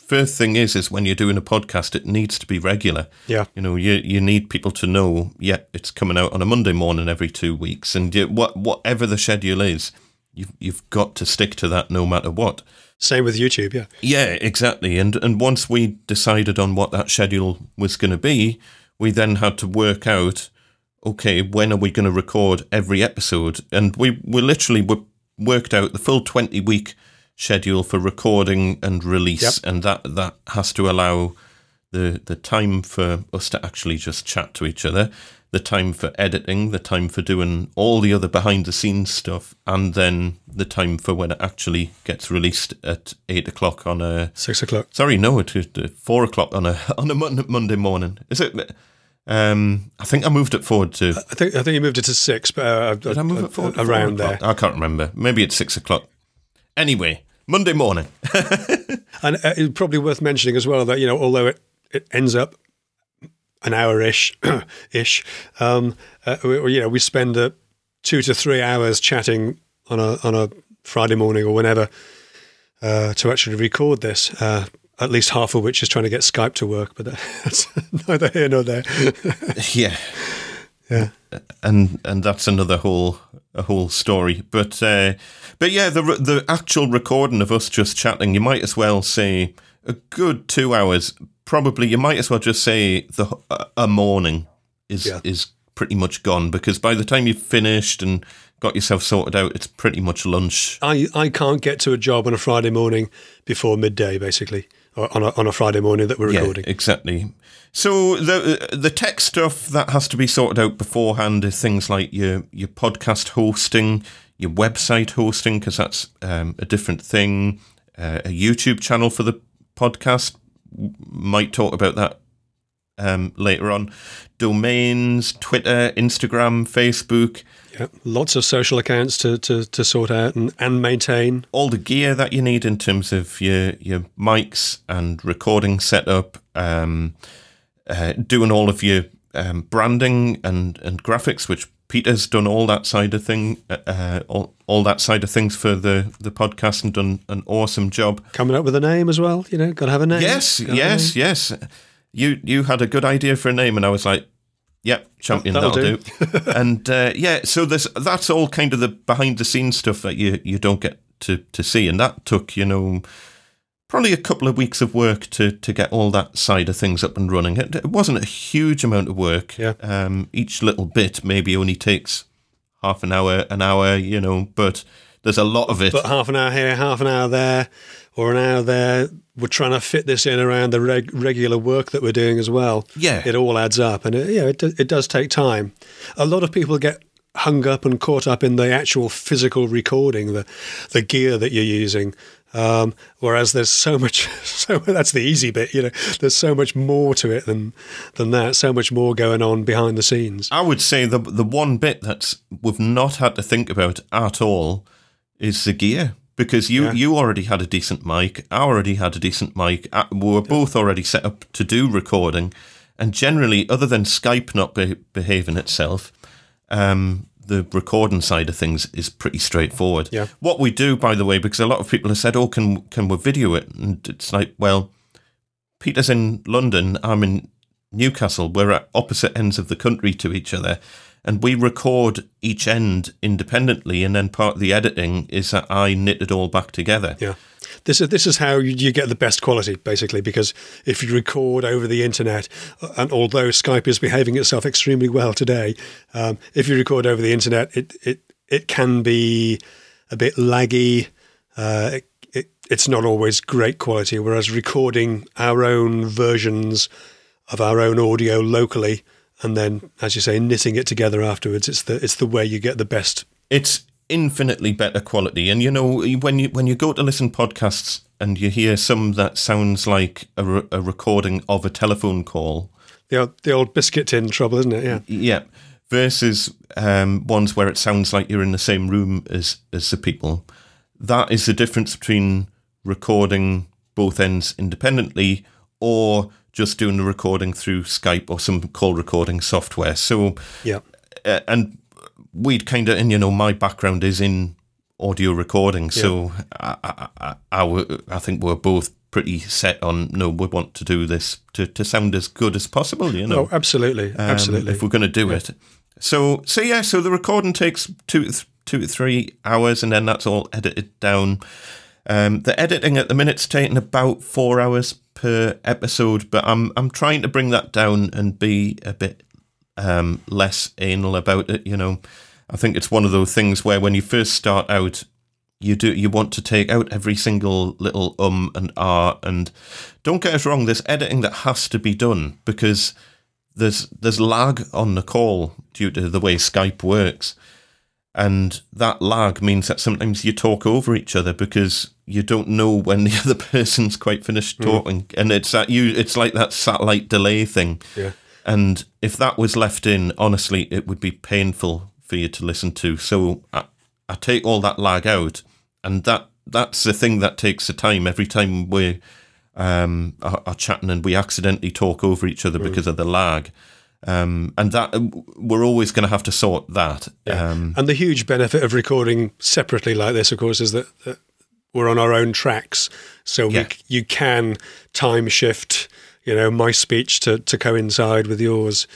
Speaker 1: first thing is is when you're doing a podcast, it needs to be regular.
Speaker 2: Yeah.
Speaker 1: You know, you you need people to know. Yeah, it's coming out on a Monday morning every two weeks, and you, what whatever the schedule is, you've you've got to stick to that no matter what.
Speaker 2: Same with YouTube, yeah.
Speaker 1: Yeah, exactly. And and once we decided on what that schedule was going to be, we then had to work out, okay, when are we going to record every episode? And we we literally were worked out the full twenty week schedule for recording and release,
Speaker 2: Yep.
Speaker 1: and that that has to allow the the time for us to actually just chat to each other, the time for editing, the time for doing all the other behind the scenes stuff, and then the time for when it actually gets released at eight o'clock on a.
Speaker 2: Six o'clock.
Speaker 1: Sorry, no, it was uh, four o'clock on a on a Mon- Monday morning. Is it? Um, I think I moved it forward to.
Speaker 2: I think I think you moved it to six, but uh,
Speaker 1: Did I move it forward?
Speaker 2: around there.
Speaker 1: I can't remember. Maybe it's six o'clock. Anyway, Monday morning.
Speaker 2: And uh, it's probably worth mentioning as well that you know, although it, it ends up an hour ish, ish, um, uh, we, you know, we spend uh, two to three hours chatting on a on a Friday morning or whenever uh, to actually record this. Uh, at least half of which is trying to get Skype to work, but that's neither here nor there.
Speaker 1: yeah.
Speaker 2: yeah,
Speaker 1: and and that's another whole a whole story. But uh, but yeah, the the actual recording of us just chatting, you might as well say a good two hours. Probably, you might as well just say the a- morning is
Speaker 2: Yeah.
Speaker 1: is pretty much gone because by the time you've finished and got yourself sorted out, it's pretty much lunch.
Speaker 2: I I can't get to a job on a Friday morning before midday, basically, or on a on a Friday morning that we're recording.
Speaker 1: Yeah, exactly. So the the tech stuff that has to be sorted out beforehand is things like your your podcast hosting, your website hosting, because that's um, a different thing. Uh, a YouTube channel for the podcast might talk about that um, later on. Domains, Twitter, Instagram, Facebook,
Speaker 2: Yeah, lots of social accounts to, to, to sort out and, and maintain.
Speaker 1: all the gear that you need in terms of your your mics and recording setup, um, uh, doing all of your um, branding and, and graphics, which Peter's done all that side of thing, uh, uh, all, all that side of things for the, the podcast and done an awesome job.
Speaker 2: Coming up with a name as well, you know, got to have a name.
Speaker 1: Yes,
Speaker 2: Gotta have a
Speaker 1: yes, yes. You you had a good idea for a name, and I was like, "Yep, champion,
Speaker 2: That'll
Speaker 1: that'll, do." and uh, yeah, so there's that's all kind of the behind the scenes stuff that you you don't get to to see, and that took you know probably a couple of weeks of work to to get all that side of things up and running. It, it wasn't a huge amount of work.
Speaker 2: Yeah.
Speaker 1: Um, each little bit maybe only takes half an hour, an hour, you know, but there's a lot of it.
Speaker 2: But half an hour here, half an hour there, or an hour there. We're trying to fit this in around the reg- regular work that we're doing as well.
Speaker 1: Yeah.
Speaker 2: It all adds up. And it, yeah, it, do- it does take time. A lot of people get hung up and caught up in the actual physical recording, the, the gear that you're using. Um, whereas there's so much, so that's the easy bit, you know. There's so much more to it than than that. So much more going on behind the scenes.
Speaker 1: I would say the the one bit that we've not had to think about at all is the gear because you
Speaker 2: Yeah.
Speaker 1: you already had a decent mic. I already had a decent mic. uh, We were both already set up to do recording, and generally, other than Skype not be- behaving itself, um, the recording side of things is pretty straightforward.
Speaker 2: Yeah.
Speaker 1: What we do, by the way, because a lot of people have said, "Oh, can can we video it?" and it's like, well, Peter's in London. I'm in Newcastle. We're at opposite ends of the country to each other. And we record each end independently, and then part of the editing is that I knit it all back together.
Speaker 2: Yeah. This is this is how you, get the best quality, basically, because if you record over the internet, uh, and although Skype is behaving itself extremely well today, um, if you record over the internet, it it it can be a bit laggy. Uh, it, it, it's not always great quality. Whereas recording our own versions of our own audio locally, and then, as you say, knitting it together afterwards, it's the it's the way you get the best.
Speaker 1: It's infinitely better quality. And you know, when you when you go to listen podcasts and you hear some that sounds like a, re- a recording of a telephone call,
Speaker 2: The old, the old biscuit tin trouble, isn't it? Yeah.
Speaker 1: yeah, versus um, ones where it sounds like you're in the same room as as the people. That is the difference between recording both ends independently or just doing the recording through Skype or some call recording software. So,
Speaker 2: Yeah.
Speaker 1: uh, and we'd kind of, and you know, my background is in audio recording, so I, I, I, I, I think we're both pretty set on no, we want to do this to, to sound as good as possible. You know,
Speaker 2: Oh, absolutely,
Speaker 1: um,
Speaker 2: absolutely.
Speaker 1: If we're going to do it, so so yeah, so the recording takes two th- two to three hours, and then that's all edited down. Um, the editing at the minute's taking about four hours per episode, but I'm I'm trying to bring that down and be a bit um, less anal about it. You know, I think it's one of those things where when you first start out, you do you want to take out every single little um and ah and don't get us wrong. There's editing that has to be done because there's there's lag on the call due to the way Skype works. And that lag means that sometimes you talk over each other because you don't know when the other person's quite finished talking, and it's that you. It's like that satellite delay thing.
Speaker 2: yeah.
Speaker 1: And if that was left in, honestly, it would be painful for you to listen to. So I, I take all that lag out, and that that's the thing that takes the time. Every time we um, are, are chatting and we accidentally talk over each other because of the lag, um, and that we're always going to have to sort that. Um,
Speaker 2: And the huge benefit of recording separately like this, of course, is that, that we're on our own tracks, so
Speaker 1: Yeah.
Speaker 2: we, you can time shift, you know, my speech to, to coincide with yours,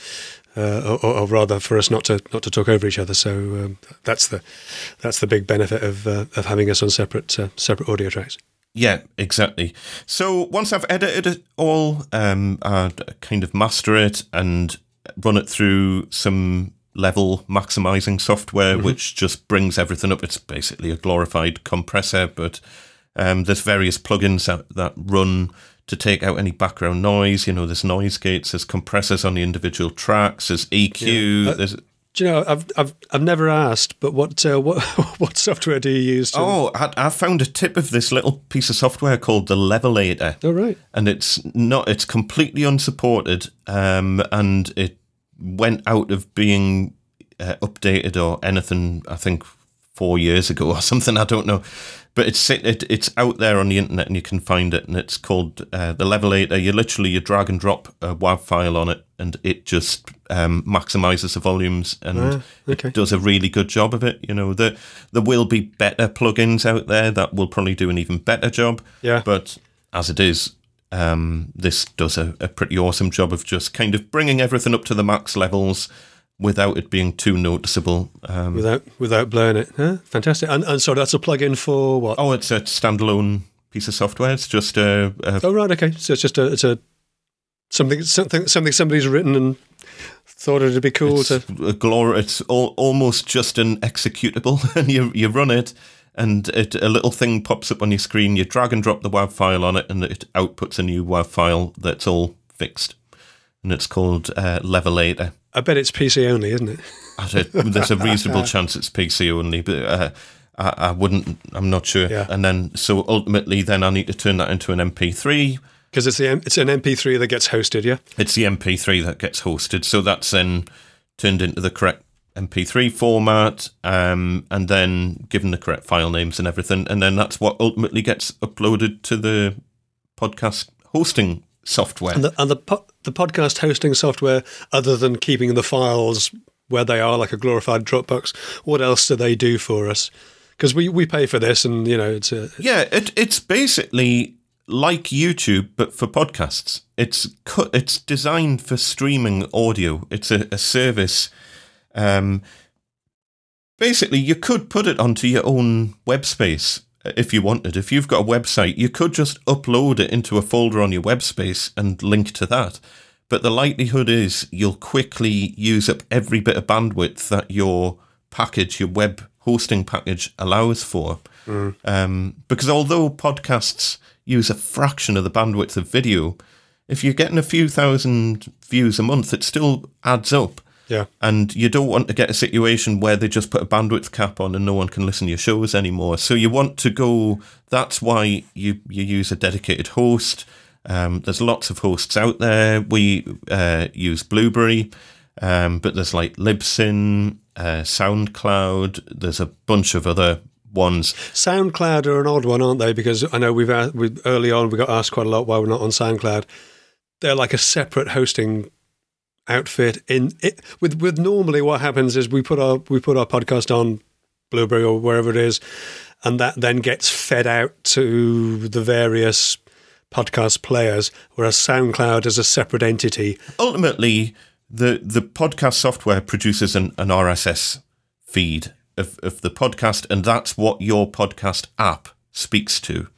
Speaker 2: uh, or, or rather, for us not to not to talk over each other. So um, that's the that's the big benefit of uh, of having us on separate uh, separate audio tracks.
Speaker 1: Yeah, exactly. So once I've edited it all, um, I'd kind of master it and run it through some level maximizing software, which just brings everything up. It's basically a glorified compressor, but um, there's various plugins that, that run to take out any background noise. You know, there's noise gates, there's compressors on the individual tracks, there's EQ,
Speaker 2: Yeah. Uh,
Speaker 1: there's
Speaker 2: Do you know? I've I've I've never asked, but what uh, what what software do you use? To,
Speaker 1: Oh, I, I found a tip of this little piece of software called the Levelator.
Speaker 2: oh right.
Speaker 1: and it's not it's completely unsupported um and it went out of being uh, updated or anything i think four years ago or something i don't know. But it's it, it's out there on the internet and you can find it. And it's called uh, the levelator you literally you drag and drop a wav file on it and it just um, maximizes the volumes and
Speaker 2: Ah, okay.
Speaker 1: it does a really good job of it. You know there there will be better plugins out there that will probably do an even better job.
Speaker 2: Yeah.
Speaker 1: but as it is, um, this does a, a pretty awesome job of just kind of bringing everything up to the max levels without it being too noticeable. Um,
Speaker 2: without without blowing it. Huh? Fantastic. And, and so that's a plug-in for what?
Speaker 1: oh, it's a standalone piece of software. It's just a, a
Speaker 2: Oh right, okay. So it's just a it's a something something something somebody's written and thought it'd be cool
Speaker 1: it's
Speaker 2: to.
Speaker 1: a glor- It's al- almost just an executable, and you you run it. And it, a little thing pops up on your screen. You drag and drop the WAV file on it, and it outputs a new WAV file that's all fixed. And it's called uh, Levelator.
Speaker 2: I bet it's PC only, isn't it?
Speaker 1: There's a reasonable chance it's PC only, but uh, I, I wouldn't. I'm not sure.
Speaker 2: Yeah.
Speaker 1: And then, so ultimately, then I need to turn that into an MP3.
Speaker 2: Because it's the it's an MP3 that gets hosted. Yeah.
Speaker 1: It's the MP3 that gets hosted, so that's then turned into the correct MP3 format, um, and then given the correct file names and everything, and then that's what ultimately gets uploaded to the podcast hosting software.
Speaker 2: And the and the po- the podcast hosting software, other than keeping the files where they are, like a glorified Dropbox, what else do they do for us? Because we, we pay for this, and you know it's a
Speaker 1: Yeah, it, it's basically like YouTube, but for podcasts. It's cut. It's designed for streaming audio. It's a, a service. Um, basically, you could put it onto your own web space uh, if you wanted. If you've got a website, you could just upload it into a folder on your web space and link to that. But the likelihood is you'll quickly use up every bit of bandwidth that your package, your web hosting package, allows for. Um, because although podcasts use a fraction of the bandwidth of video, if you're getting a few thousand views a month, it still adds up.
Speaker 2: Yeah.
Speaker 1: And you don't want to get a situation where they just put a bandwidth cap on and no one can listen to your shows anymore. So you want to go. That's why you you use a dedicated host. Um, there's lots of hosts out there. We uh, use Blubrry, um, but there's like Libsyn, uh, SoundCloud. There's a bunch of other ones.
Speaker 2: SoundCloud are an odd one, aren't they? Because I know we've asked, we, early on we got asked quite a lot why we're not on SoundCloud. They're like a separate hosting outfit. In it, with with normally what happens is we put our we put our podcast on Blubrry or wherever it is, and that then gets fed out to the various podcast players, whereas SoundCloud is a separate entity.
Speaker 1: Ultimately, the the podcast software produces an, an RSS feed of, of the podcast, and that's what your podcast app speaks to.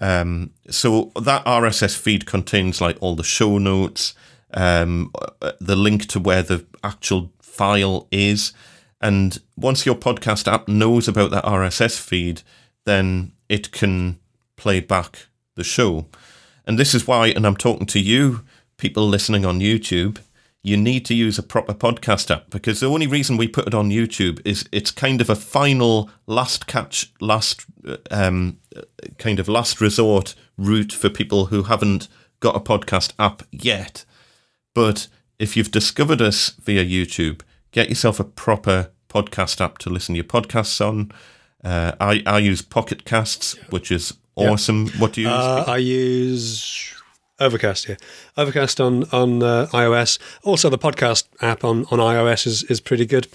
Speaker 1: Um, so that RSS feed contains like all the show notes, um, the link to where the actual file is, and once your podcast app knows about that RSS feed, then it can play back the show. And this is why, and I'm talking to you, people listening on YouTube, you need to use a proper podcast app because the only reason we put it on YouTube is it's kind of a final last catch, last um, kind of last resort route for people who haven't got a podcast app yet. But if you've discovered us via YouTube, get yourself a proper podcast app to listen to your podcasts on. Uh, I, I use Pocket Casts, which is awesome. What do you use?
Speaker 2: Uh, I use Overcast, yeah. Overcast on on uh, iOS. Also, the podcast app on, on iOS is, is pretty good.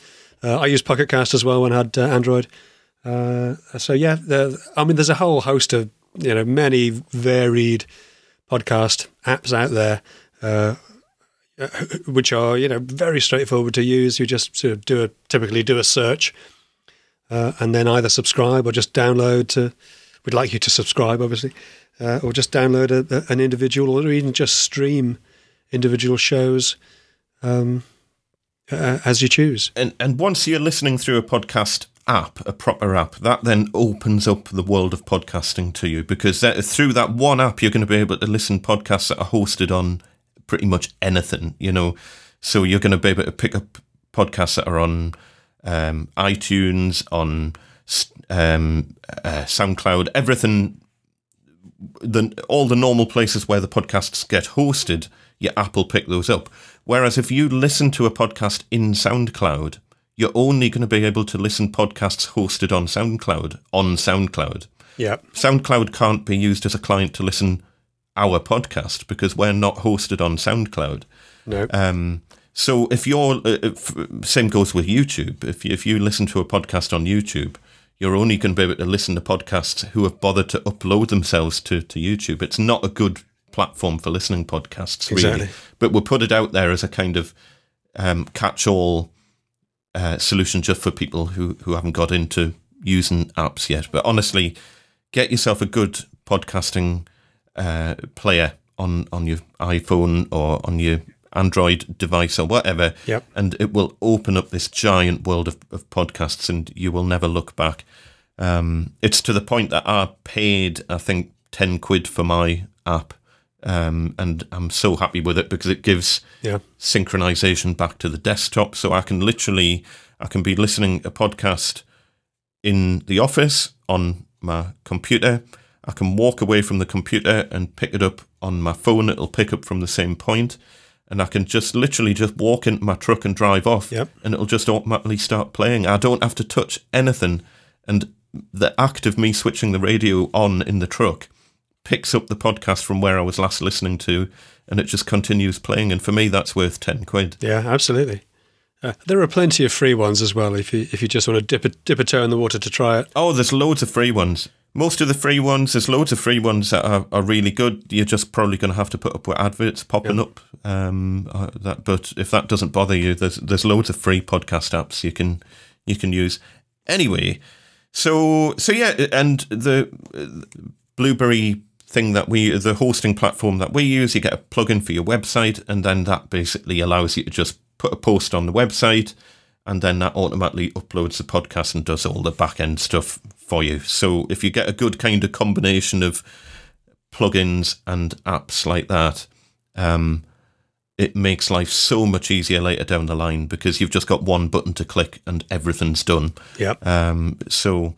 Speaker 2: Uh, I use Pocket Cast as well when I had uh, Android. Uh, so yeah, the, I mean, there's a whole host of you know many varied podcast apps out there, uh, which are you know very straightforward to use. You just sort of do a typically do a search, uh, and then either subscribe or just download to. We'd like you to subscribe, obviously uh, or just download a, a, an individual, or even just stream individual shows um, uh, as you choose.
Speaker 1: And and once you're listening through a podcast app, a proper app, that then opens up the world of podcasting to you because that, through that one app, you're going to be able to listen podcasts that are hosted on pretty much anything, you know. So you're going to be able to pick up podcasts that are on um, iTunes, on um, uh, SoundCloud, everything the all the normal places where the podcasts get hosted, your app will pick those up. Whereas if you listen to a podcast in SoundCloud, you're only going to be able to listen podcasts hosted on SoundCloud on SoundCloud.
Speaker 2: Yeah.
Speaker 1: SoundCloud can't be used as a client to listen our podcast because we're not hosted on SoundCloud.
Speaker 2: No.
Speaker 1: Um, so if you're, uh, if, same goes with YouTube. If you, if you listen to a podcast on YouTube, you're only going to be able to listen to podcasts who have bothered to upload themselves to, to YouTube. It's not a good platform for listening podcasts, really. Exactly. But we'll put it out there as a kind of um, catch all uh, solution just for people who, who haven't got into using apps yet. But honestly, get yourself a good podcasting uh, player on, on your iPhone or on your Android device or whatever,
Speaker 2: yep.
Speaker 1: and it will open up this giant world of, of podcasts, and you will never look back. Um, it's to the point that I paid, I think, ten quid for my app, um, and I'm so happy with it because it gives
Speaker 2: yeah.
Speaker 1: synchronization back to the desktop, so I can literally, I can be listening a podcast in the office on my computer. I can walk away from the computer and pick it up on my phone. It'll pick up from the same point and I can just literally just walk into my truck and drive off,
Speaker 2: yep.
Speaker 1: and it'll just automatically start playing. I don't have to touch anything, and the act of me switching the radio on in the truck picks up the podcast from where I was last listening to, and it just continues playing. And for me, that's worth ten quid.
Speaker 2: Yeah, absolutely. Uh, there are plenty of free ones as well. If you if you just want to dip a dip a toe in the water to try it.
Speaker 1: Oh, there's loads of free ones most of the free ones, there's loads of free ones that are, are really good. You're just probably going to have to put up with adverts popping yep. up. Um, uh, that, but if that doesn't bother you, there's there's loads of free podcast apps you can you can use. Anyway, so so yeah, and the uh, Blubrry thing that we the hosting platform that we use, you get a plugin for your website, and then that basically allows you to just put a post on the website and then that automatically uploads the podcast and does all the back end stuff for you. So if you get a good kind of combination of plugins and apps like that, um, it makes life so much easier later down the line because you've just got one button to click and everything's done.
Speaker 2: Yeah.
Speaker 1: Um, so,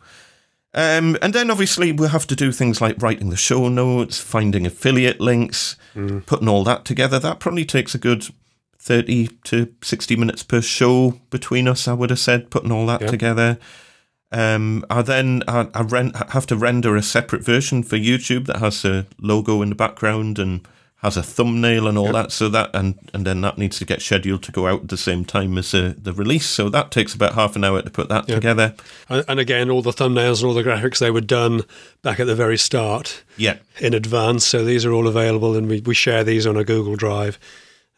Speaker 1: um, and then obviously we'll have to do things like writing the show notes, finding affiliate links, mm. putting all that together. That probably takes a good 30 to 60 minutes per show between us, I would have said, putting all that together. Um, I then I, I rent, have to render a separate version for YouTube that has a logo in the background and has a thumbnail and all that. So that and and then that needs to get scheduled to go out at the same time as uh, the release. So that takes about half an hour to put that together.
Speaker 2: And, and again, all the thumbnails and all the graphics they were done back at the very start
Speaker 1: Yeah,
Speaker 2: in advance. So these are all available, and we, we share these on a Google Drive.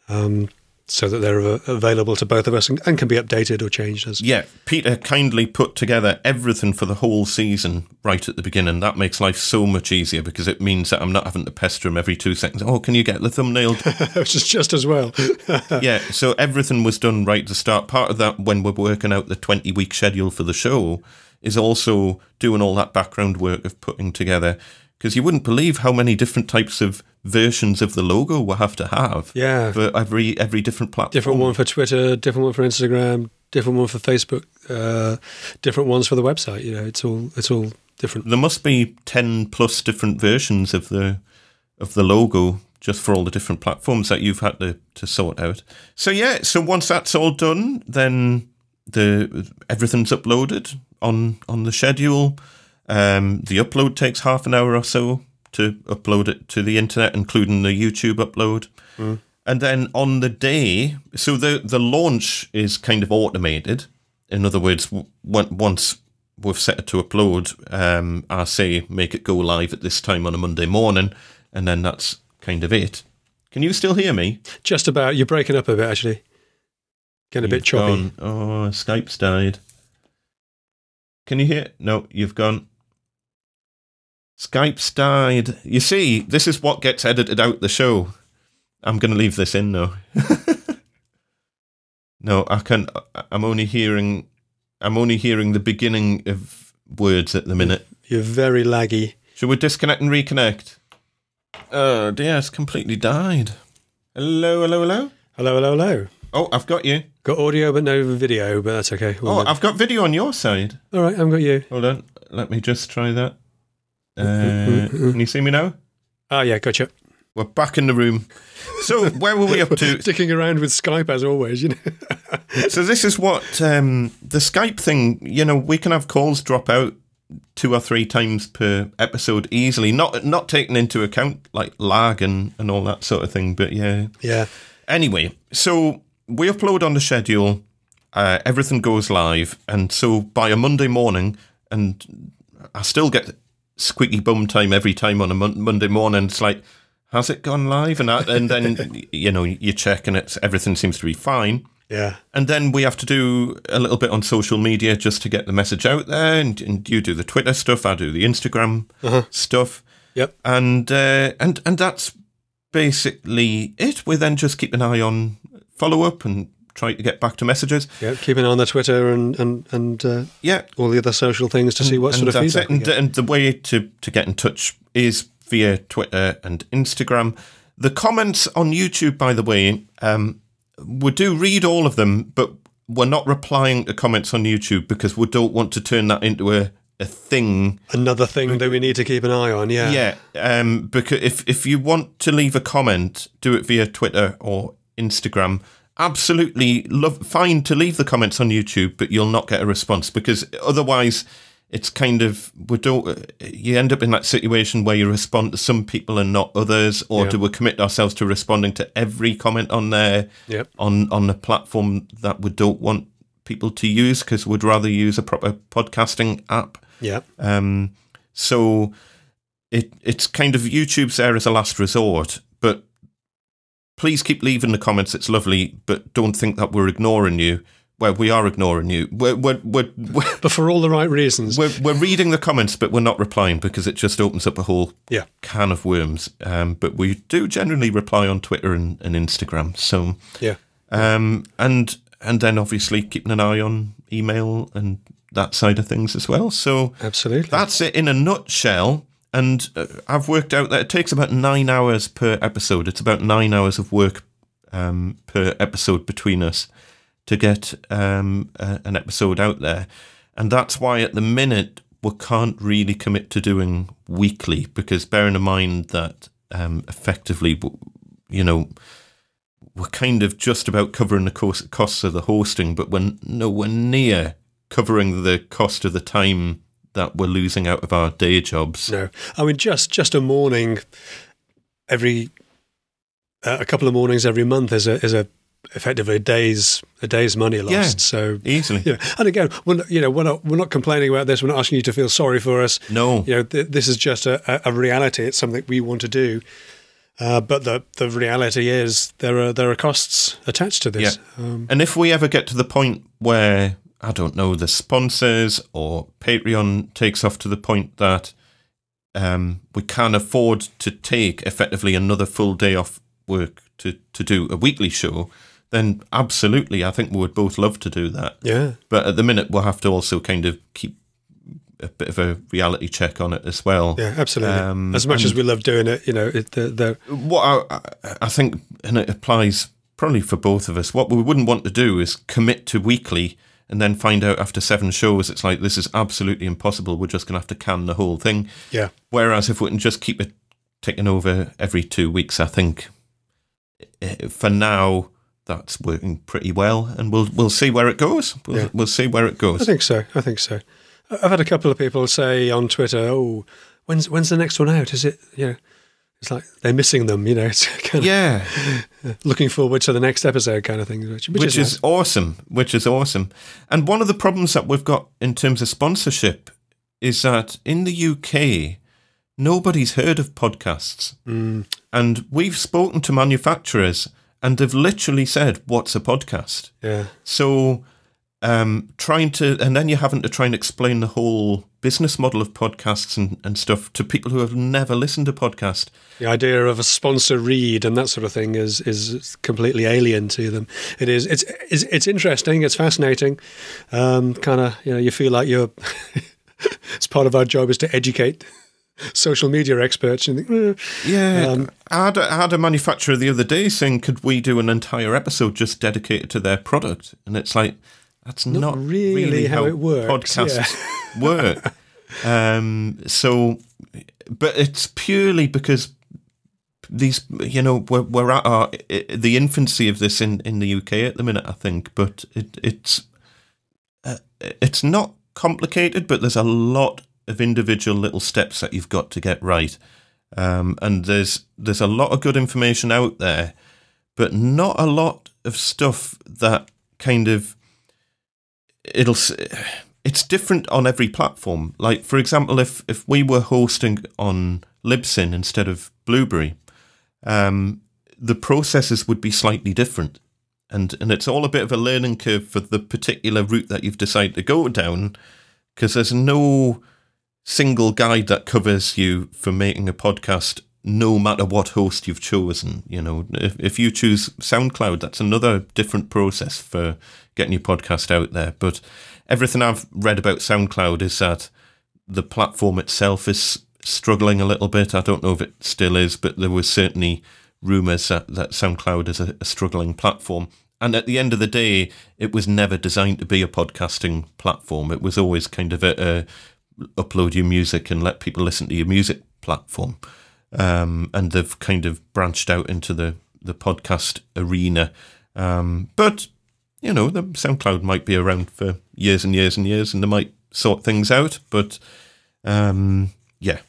Speaker 2: Um, so that they're available to both of us and, and can be updated or changed as
Speaker 1: yeah. Peter kindly put together everything for the whole season right at the beginning. That makes life so much easier because it means that I'm not having to pester him every two seconds. Oh, can you get the thumbnail?
Speaker 2: which is just as well.
Speaker 1: yeah, so everything was done right at the start. Part of that, when we're working out the 20 week schedule for the show, is also doing all that background work of putting together. Because you wouldn't believe how many different types of versions of the logo we'll have to have
Speaker 2: Yeah.
Speaker 1: for every every different platform.
Speaker 2: different one for Twitter, different one for Instagram, different one for Facebook, uh, different ones for the website. You know, it's all it's all different.
Speaker 1: There must be 10 plus different versions of the of the logo just for all the different platforms that you've had to, to sort out. So yeah, so once that's all done, then the everything's uploaded on on the schedule. Um, the upload takes half an hour or so to upload it to the internet, including the YouTube upload. And then on the day, so the the launch is kind of automated. In other words, w- once we've set it to upload, um, I say make it go live at this time on a Monday morning, and then that's kind of it. Can you still hear me?
Speaker 2: Just about. You're breaking up a bit, actually. Getting a bit
Speaker 1: You've
Speaker 2: choppy.
Speaker 1: gone- Oh, Skype's died. Can you hear? No, you've gone. Skype's died. You see, this is what gets edited out the show. I'm going to leave this in though. no, I can. I'm only hearing. I'm only hearing the beginning of words at the minute.
Speaker 2: You're very laggy.
Speaker 1: Should we disconnect and reconnect? Oh dear, it's completely died. Hello, hello, hello.
Speaker 2: Hello, hello, hello.
Speaker 1: Oh, I've got you.
Speaker 2: Got audio but no video, but that's okay.
Speaker 1: Oh. I've got video on your side.
Speaker 2: all right, I've got you.
Speaker 1: Hold on. Let me just try that. Uh, can you see me now?
Speaker 2: Oh, yeah, gotcha.
Speaker 1: We're back in the room. So, where were we up to?
Speaker 2: Sticking around with Skype as always, you know.
Speaker 1: So, this is what um, the Skype thing, you know, we can have calls drop out two or three times per episode easily, not not taking into account like lag and, and all that sort of thing. But yeah.
Speaker 2: yeah.
Speaker 1: Anyway, so we upload on the schedule, uh, everything goes live, and so by a Monday morning, and I still get squeaky bum time every time on a mon- Monday morning. It's like, has it gone live? And I, and then you know you check, and it's everything seems to be fine.
Speaker 2: Yeah.
Speaker 1: And then we have to do a little bit on social media just to get the message out there. And, and you do the Twitter stuff, I do the Instagram stuff
Speaker 2: Yep.
Speaker 1: and uh, and and that's basically it. We then just keep an eye on follow up and try to get back to messages.
Speaker 2: Yeah. Keep an eye on the Twitter and and and uh,
Speaker 1: Yeah,
Speaker 2: all the other social things to see what sort of feedback.
Speaker 1: And, and the way to to get in touch is via Twitter and Instagram. The comments on YouTube, by the way, um, we do read all of them, but we're not replying to comments on YouTube because we don't want to turn that into a a thing
Speaker 2: Another thing that we need to keep an eye on. Yeah.
Speaker 1: Yeah, um, because if if you want to leave a comment, do it via Twitter or Instagram. Absolutely, love fine to leave the comments on YouTube, but you'll not get a response because otherwise, it's kind of we don't. You end up in that situation where you respond to some people and not others, or
Speaker 2: Yeah.
Speaker 1: do we commit ourselves to responding to every comment on there
Speaker 2: Yep.
Speaker 1: on on a platform that we don't want people to use because we'd rather use a proper podcasting app.
Speaker 2: Yeah.
Speaker 1: Um, so it it's kind of YouTube's there as a last resort, please keep leaving the comments. It's lovely, but don't think that we're ignoring you. Well, we are ignoring you. We're we're we're,
Speaker 2: But for all the right reasons.
Speaker 1: we're, we're reading the comments, but we're not replying because it just opens up a whole
Speaker 2: Yeah.
Speaker 1: can of worms. Um, but we do generally reply on Twitter and, and Instagram. So
Speaker 2: Yeah.
Speaker 1: um, and and then obviously keeping an eye on email and that side of things as well. So
Speaker 2: Absolutely.
Speaker 1: that's it in a nutshell. And uh, I've worked out that it takes about nine hours per episode. It's about nine hours of work um, per episode between us to get um, a, an episode out there. And that's why at the minute we can't really commit to doing weekly because bearing in mind that um, effectively, you know, we're kind of just about covering the cost, costs of the hosting, but we're nowhere near covering the cost of the time that we're losing out of our day jobs.
Speaker 2: No, I mean just just a morning every uh, a couple of mornings every month is a is a effectively a day's a day's money lost.
Speaker 1: Yeah,
Speaker 2: so
Speaker 1: easily.
Speaker 2: Yeah, and again, we're not, you know we're not we're not complaining about this. We're not asking you to feel sorry for us.
Speaker 1: No.
Speaker 2: you know th- this is just a, a reality. It's something we want to do. Uh, but the the reality is there are there are costs attached to this. Um,
Speaker 1: And if we ever get to the point where I don't know the sponsors or Patreon takes off to the point that um, we can't afford to take effectively another full day off work to to do a weekly show, then absolutely, I think we would both love to do that.
Speaker 2: yeah,
Speaker 1: But at the minute, we'll have to also kind of keep a bit of a reality check on it as well.
Speaker 2: yeah, absolutely.
Speaker 1: Um,
Speaker 2: as much as we love doing it, you know, it, the, the
Speaker 1: what I, I think, and it applies probably for both of us, what we wouldn't want to do is commit to weekly and then find out after seven shows it's like this is absolutely impossible. We're just going to have to can the whole thing.
Speaker 2: yeah,
Speaker 1: Whereas if we can just keep it ticking over every two weeks, I think eh, for now that's working pretty well, and we'll we'll see where it goes. We'll,
Speaker 2: Yeah.
Speaker 1: we'll see where it goes.
Speaker 2: I think so. I think so. I've had a couple of people say on Twitter, "Oh, when's when's the next one out? Is it you know?" It's like they're missing them, you know. It's kind of Yeah, looking forward to the next episode, kind of thing. Which, which,
Speaker 1: which
Speaker 2: is,
Speaker 1: is awesome. Which is awesome. And one of the problems that we've got in terms of sponsorship is that in the UK, nobody's heard of podcasts.
Speaker 2: Mm,
Speaker 1: And we've spoken to manufacturers and they've literally said, What's a podcast?
Speaker 2: yeah,
Speaker 1: So, um, trying to, and then you're having to try and explain the whole business model of podcasts and, and stuff to people who have never listened to podcast.
Speaker 2: the idea of a sponsor read and that sort of thing is is completely alien to them. It is. It's it's, it's interesting. It's fascinating. Um, kind of, you know, you feel like you're. it's part of our job is to educate social media experts. And think, "Eh."
Speaker 1: Yeah,
Speaker 2: Um,
Speaker 1: I, had a, I had a manufacturer the other day saying, "Could we do an entire episode just dedicated to their product?" And it's like that's not,
Speaker 2: really how it works,
Speaker 1: Podcasts work. Um, so, but it's purely because these, you know, we're, we're at our the infancy of this in, in the UK at the minute, I think. But it, it's uh, it's not complicated, but there's a lot of individual little steps that you've got to get right. Um, and there's there's a lot of good information out there, but not a lot of stuff that kind of it'll it's different on every platform. Like for example, if if we were hosting on Libsyn instead of Blubrry, um, the processes would be slightly different, and and it's all a bit of a learning curve for the particular route that you've decided to go down, because there's no single guide that covers you for making a podcast no matter what host you've chosen you know if, if you choose soundcloud that's another different process for getting your podcast out there but everything i've read about soundcloud is that the platform itself is struggling a little bit i don't know if it still is but there was certainly rumors that, that soundcloud is a, a struggling platform and at the end of the day it was never designed to be a podcasting platform it was always kind of a, a upload your music and let people listen to your music platform. Um, and they've kind of branched out into the, the podcast arena. Um, but, you know, the SoundCloud might be around for years and years and years and they might sort things out. But, um, yeah,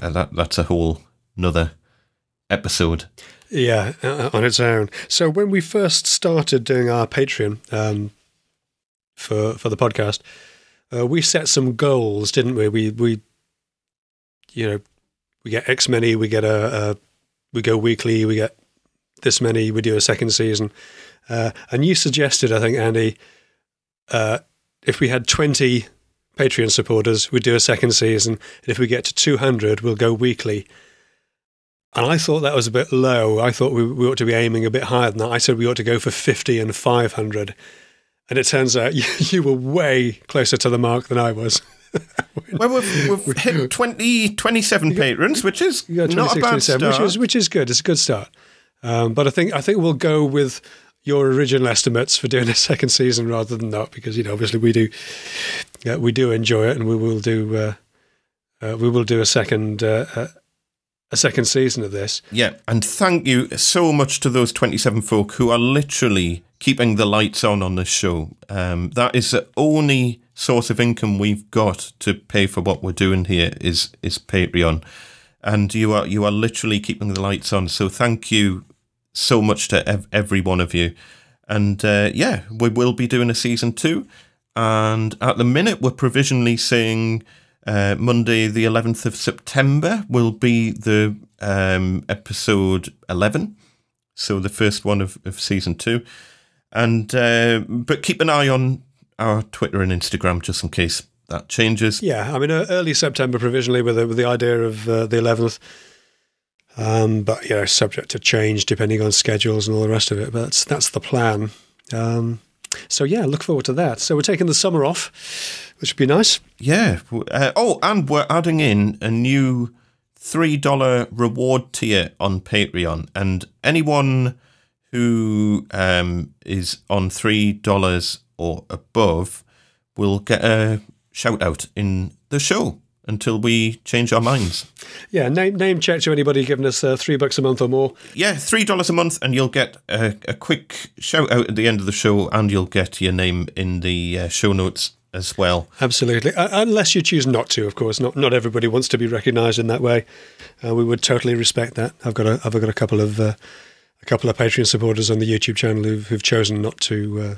Speaker 1: uh, that, that's a whole another episode.
Speaker 2: Yeah, uh, on its own. So when we first started doing our Patreon um, for for the podcast, uh, we set some goals, didn't we? We we you know we get X many, we get a, a we go weekly, we get this many, we do a second season, uh, and you suggested, I think, Andy, uh, if we had twenty Patreon supporters, we'd do a second season, and if we get to two hundred, we'll go weekly. And I thought that was a bit low. I thought we, we ought to be aiming a bit higher than that. I said we ought to go for 50 and 500. And it turns out you, you were way closer to the mark than I was.
Speaker 1: Well, we've, we've hit 20, 27 patrons, which is not a bad start.
Speaker 2: which is which is good. It's a good start. Um, but I think I think we'll go with your original estimates for doing a second season rather than not because you know obviously we do yeah, we do enjoy it and we will do uh, uh, we will do a second uh, uh, a second season of this.
Speaker 1: Yeah, and thank you so much to those 27 folk who are literally keeping the lights on on this show. Um, that is the only source of income we've got to pay for what we're doing here is is Patreon, and you are you are literally keeping the lights on. So thank you so much to ev- every one of you. And uh, yeah, we will be doing a season two. And at the minute, we're provisionally saying uh, Monday, the 11th of September, will be the um, episode 11. So the first one of, of season two. And uh, but keep an eye on our Twitter and Instagram just in case that changes.
Speaker 2: Yeah, I mean, uh, early September provisionally with the, with the idea of uh, the 11th. Um, but, you know, subject to change depending on schedules and all the rest of it. But that's, that's the plan. Um, so, yeah, look forward to that. So, we're taking the summer off, which would be nice.
Speaker 1: Yeah. Uh, oh, and we're adding in a new $3 reward tier on Patreon. And anyone who um, is on $3 or above will get a shout out in the show until we change our minds.
Speaker 2: Yeah, name name check to anybody giving us uh, three bucks a month or more.
Speaker 1: Yeah, three dollars a month, and you'll get a, a, quick shout out at the end of the show, and you'll get your name in the uh, show notes as well.
Speaker 2: Absolutely, uh, unless you choose not to, of course. Not not everybody wants to be recognised in that way. Uh, we would totally respect that. I've got a I've got a couple of uh, a couple of Patreon supporters on the YouTube channel who've, who've chosen not to uh,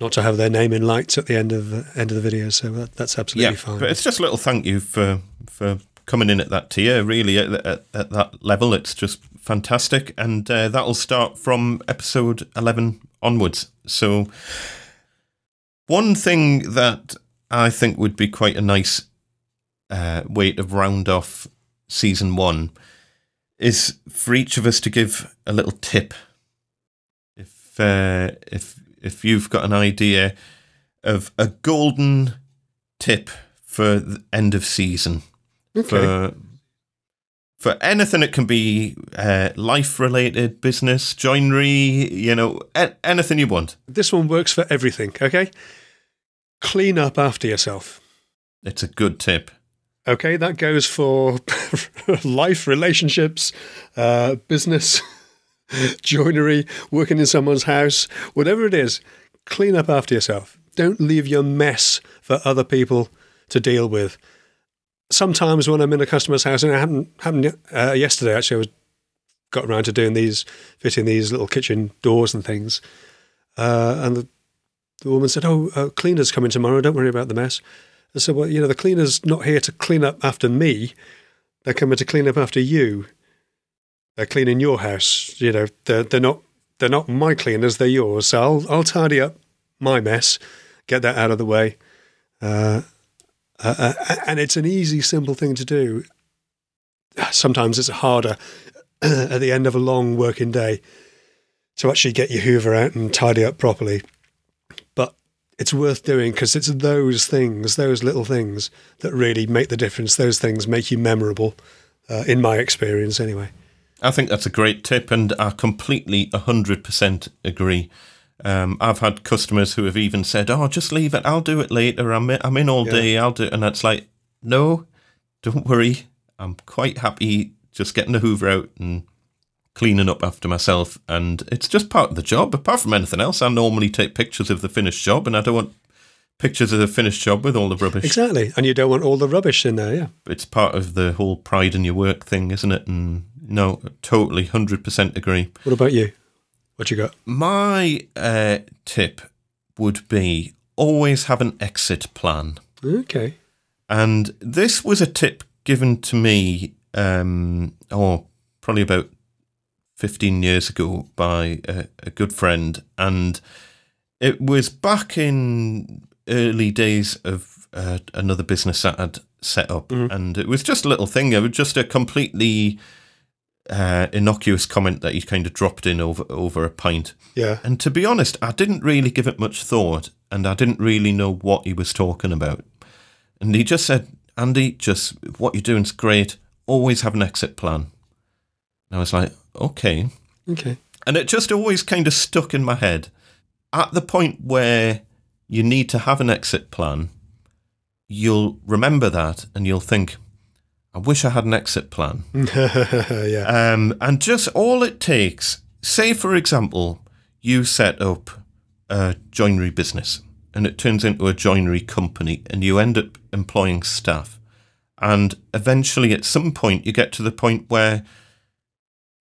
Speaker 2: not to have their name in lights at the end of the end of the video. So that, that's absolutely
Speaker 1: yeah,
Speaker 2: fine.
Speaker 1: But it's just a little thank you for for coming in at that tier. Really, at, at, at that level, it's just fantastic, and uh, that'll start from episode eleven onwards. So, one thing that I think would be quite a nice uh, way to round off season one is for each of us to give a little tip. If uh, if if you've got an idea of a golden tip for the end of season
Speaker 2: okay.
Speaker 1: for for anything it can be uh, life related business joinery you know a- anything you want
Speaker 2: This one works for everything. Okay, clean up after yourself.
Speaker 1: it's a good tip
Speaker 2: Okay, that goes for life, relationships, uh, business, joinery, working in someone's house, whatever it is. Clean up after yourself. Don't leave your mess for other people to deal with. Sometimes when I'm in a customer's house, and it happened, happened uh, yesterday actually, I was got around to doing these, fitting these little kitchen doors and things, uh, and the, the woman said, "Oh, uh, cleaner's coming tomorrow. Don't worry about the mess." I said, well, you know, the cleaner's not here to clean up after me. They're coming to clean up after you. They're cleaning your house. You know, they're, they're not they're not my cleaners. They're yours. So I'll I'll tidy up my mess, get that out of the way. Uh, uh, uh, and it's an easy, simple thing to do. Sometimes it's harder at the end of a long working day to actually get your Hoover out and tidy up properly but it's worth doing because it's those things, those little things that really make the difference. Those things make you memorable, uh, in my experience, anyway.
Speaker 1: I think that's a great tip, and I completely 100% agree. Um, I've had customers who have even said, "Oh, just leave it. I'll do it later. I'm in, I'm in all
Speaker 2: Yeah.
Speaker 1: day. I'll do." it. And it's like, no, don't worry. I'm quite happy just getting the Hoover out and cleaning up after myself, and it's just part of the job. Apart from anything else, I normally take pictures of the finished job, and I don't want pictures of the finished job with all the rubbish.
Speaker 2: Exactly. And you don't want all the rubbish in there, yeah.
Speaker 1: It's part of the whole pride in your work thing, isn't it? And no, totally, hundred percent agree.
Speaker 2: What about you? What you got?
Speaker 1: My uh, tip would be always have an exit plan.
Speaker 2: Okay.
Speaker 1: And this was a tip given to me, um, oh, probably about 15 years ago by a, a good friend. And it was back in early days of uh, another business that I'd set up. And it was just a little thing. It was just a completely uh, innocuous comment that he kind of dropped in over, over a pint.
Speaker 2: Yeah.
Speaker 1: And to be honest, I didn't really give it much thought and I didn't really know what he was talking about. And he just said, Andy, just what you're doing's great. Always have an exit plan. And I was like, okay.
Speaker 2: Okay.
Speaker 1: And it just always kind of stuck in my head. At the point where you need to have an exit plan, you'll remember that and you'll think, I wish I had an exit plan.
Speaker 2: yeah.
Speaker 1: Um, and just all it takes, say for example, you set up a joinery business and it turns into a joinery company and you end up employing staff. And eventually, at some point, you get to the point where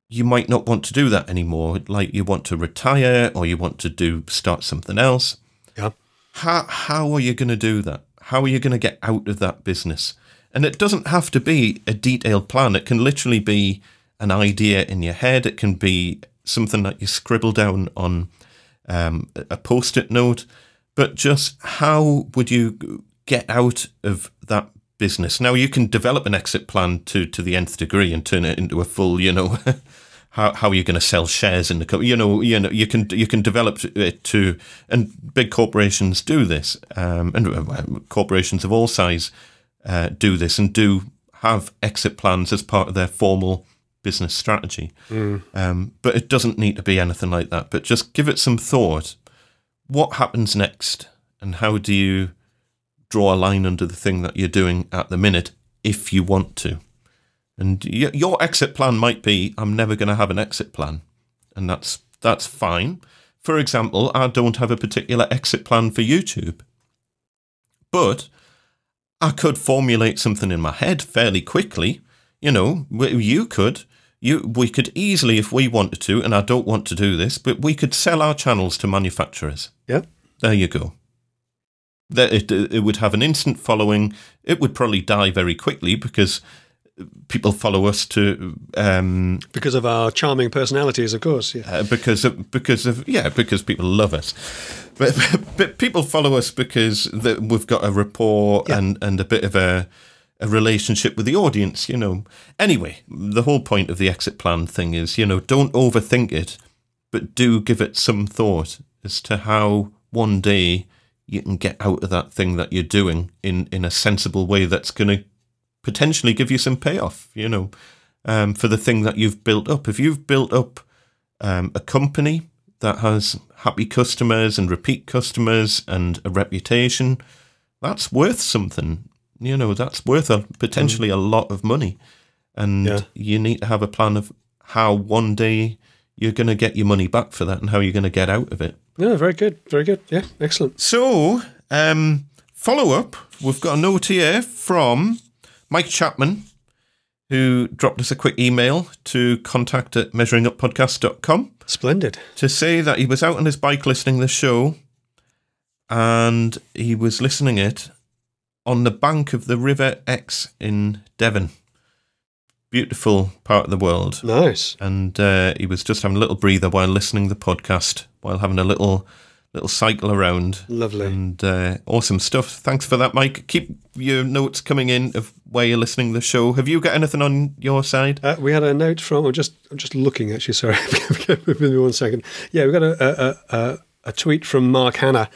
Speaker 1: you might not want to do that anymore. Like you want to retire or you want to do start something else.
Speaker 2: Yeah.
Speaker 1: How how are you going to do that? How are you going to get out of that business? And it doesn't have to be a detailed plan. It can literally be an idea in your head. It can be something that you scribble down on um, a post-it note. But just how would you get out of that business? Now you can develop an exit plan to to the nth degree and turn it into a full, you know. how, how are you going to sell shares in the company? You know, you know, you can you can develop it to, and big corporations do this, um, and uh, corporations of all size uh, do this and do have exit plans as part of their formal business strategy.
Speaker 2: Mm.
Speaker 1: Um, but it doesn't need to be anything like that. But just give it some thought. What happens next, and how do you draw a line under the thing that you're doing at the minute if you want to? And y- your exit plan might be, I'm never going to have an exit plan, and that's that's fine. For example, I don't have a particular exit plan for YouTube, but I could formulate something in my head fairly quickly. You know, you could. You, we could easily, if we wanted to, and I don't want to do this, but we could sell our channels to manufacturers.
Speaker 2: Yeah.
Speaker 1: There you go. That it, it would have an instant following. It would probably die very quickly because people follow us to um,
Speaker 2: Because of our charming personalities, of course. Yeah.
Speaker 1: uh, because of, because of yeah because people love us, but, but people follow us because we've got a rapport
Speaker 2: Yeah.
Speaker 1: and and a bit of a a relationship with the audience. You know. Anyway, the whole point of the exit plan thing is you know don't overthink it, but do give it some thought as to how one day you can get out of that thing that you're doing in in a sensible way that's going to potentially give you some payoff, you know, um, for the thing that you've built up. If you've built up um, a company that has happy customers and repeat customers and a reputation, that's worth something. You know, that's worth a, potentially a lot of money. And
Speaker 2: Yeah.
Speaker 1: you need to have a plan of how one day you're going to get your money back for that and how you're going to get out of it.
Speaker 2: Yeah, very good. Very good. Yeah, excellent.
Speaker 1: So, um, follow up. We've got a note here from Mike Chapman, who dropped us a quick email to contact at measuringuppodcast.com
Speaker 2: Splendid.
Speaker 1: to say that he was out on his bike listening to the show and he was listening it on the bank of the River Exe in Devon. Beautiful part of the world
Speaker 2: Nice.
Speaker 1: and uh, he was just having a little breather while listening to the podcast, while having a little little cycle around.
Speaker 2: Lovely.
Speaker 1: And uh, awesome stuff. Thanks for that, Mike. Keep your notes coming in of where you're listening to the show. Have you got anything on your side?
Speaker 2: Uh, we had a note from. I'm just. I'm just looking. Actually, sorry. Give me one second. Yeah, we got a a, a, a tweet from Mark Hanna.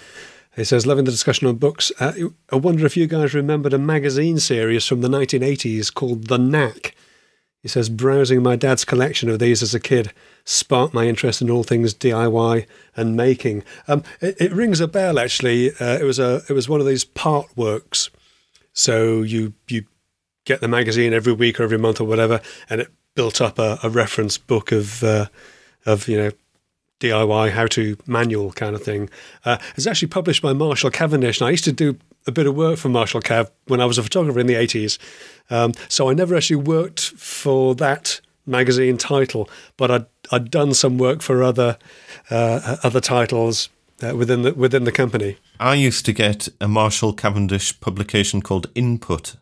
Speaker 2: He says, "Loving the discussion on books. Uh, I wonder if you guys remembered a magazine series from the 1980s called The Knack." He says, "Browsing my dad's collection of these as a kid sparked my interest in all things DIY and making." Um, it, it rings a bell. Actually, uh, it was a it was one of these part works. So you you get the magazine every week or every month or whatever, and it built up a, a reference book of uh, of you know DIY how to manual kind of thing. Uh, it's actually published by Marshall Cavendish, and I used to do a bit of work for Marshall Cav when I was a photographer in the eighties. Um, so I never actually worked for that magazine title, but I'd I'd done some work for other uh, other titles uh, within the within the company.
Speaker 1: I used to get a Marshall Cavendish publication called Input.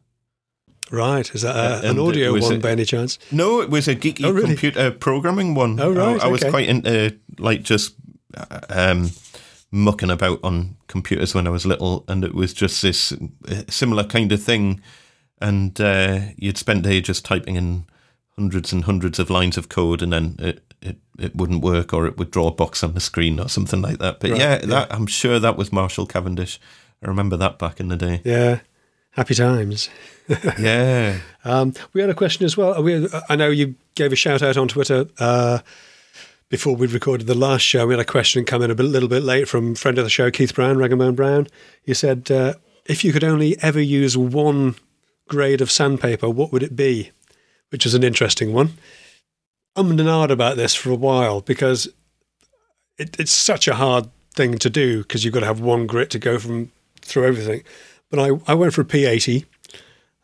Speaker 2: Right, is that uh, an audio one
Speaker 1: it-
Speaker 2: by any chance?
Speaker 1: No, it was a geeky
Speaker 2: Oh, really?
Speaker 1: computer programming one.
Speaker 2: Oh, right,
Speaker 1: I, I was
Speaker 2: okay.
Speaker 1: quite into like just uh, um, mucking about on computers when I was little, and it was just this uh, similar kind of thing. And uh, you'd spend a day just typing in hundreds and hundreds of lines of code, and then it, it, it wouldn't work, or it would draw a box on the screen, or something like that. But
Speaker 2: Right,
Speaker 1: yeah,
Speaker 2: yeah.
Speaker 1: that I'm sure that was Marshall Cavendish. I remember that back in the day.
Speaker 2: Yeah, happy times.
Speaker 1: yeah.
Speaker 2: Um, we had a question as well. We, I know you gave a shout out on Twitter uh, before we recorded the last show. We had a question come in a bit, little bit late from friend of the show, Keith Brown, Rag and Bone Brown. He said, uh, if you could only ever use one grade of sandpaper, what would it be? Which is an interesting one. I'm and ahh'd about this for a while because it, it's such a hard thing to do because you've got to have one grit to go from through everything. But I, I went for a P80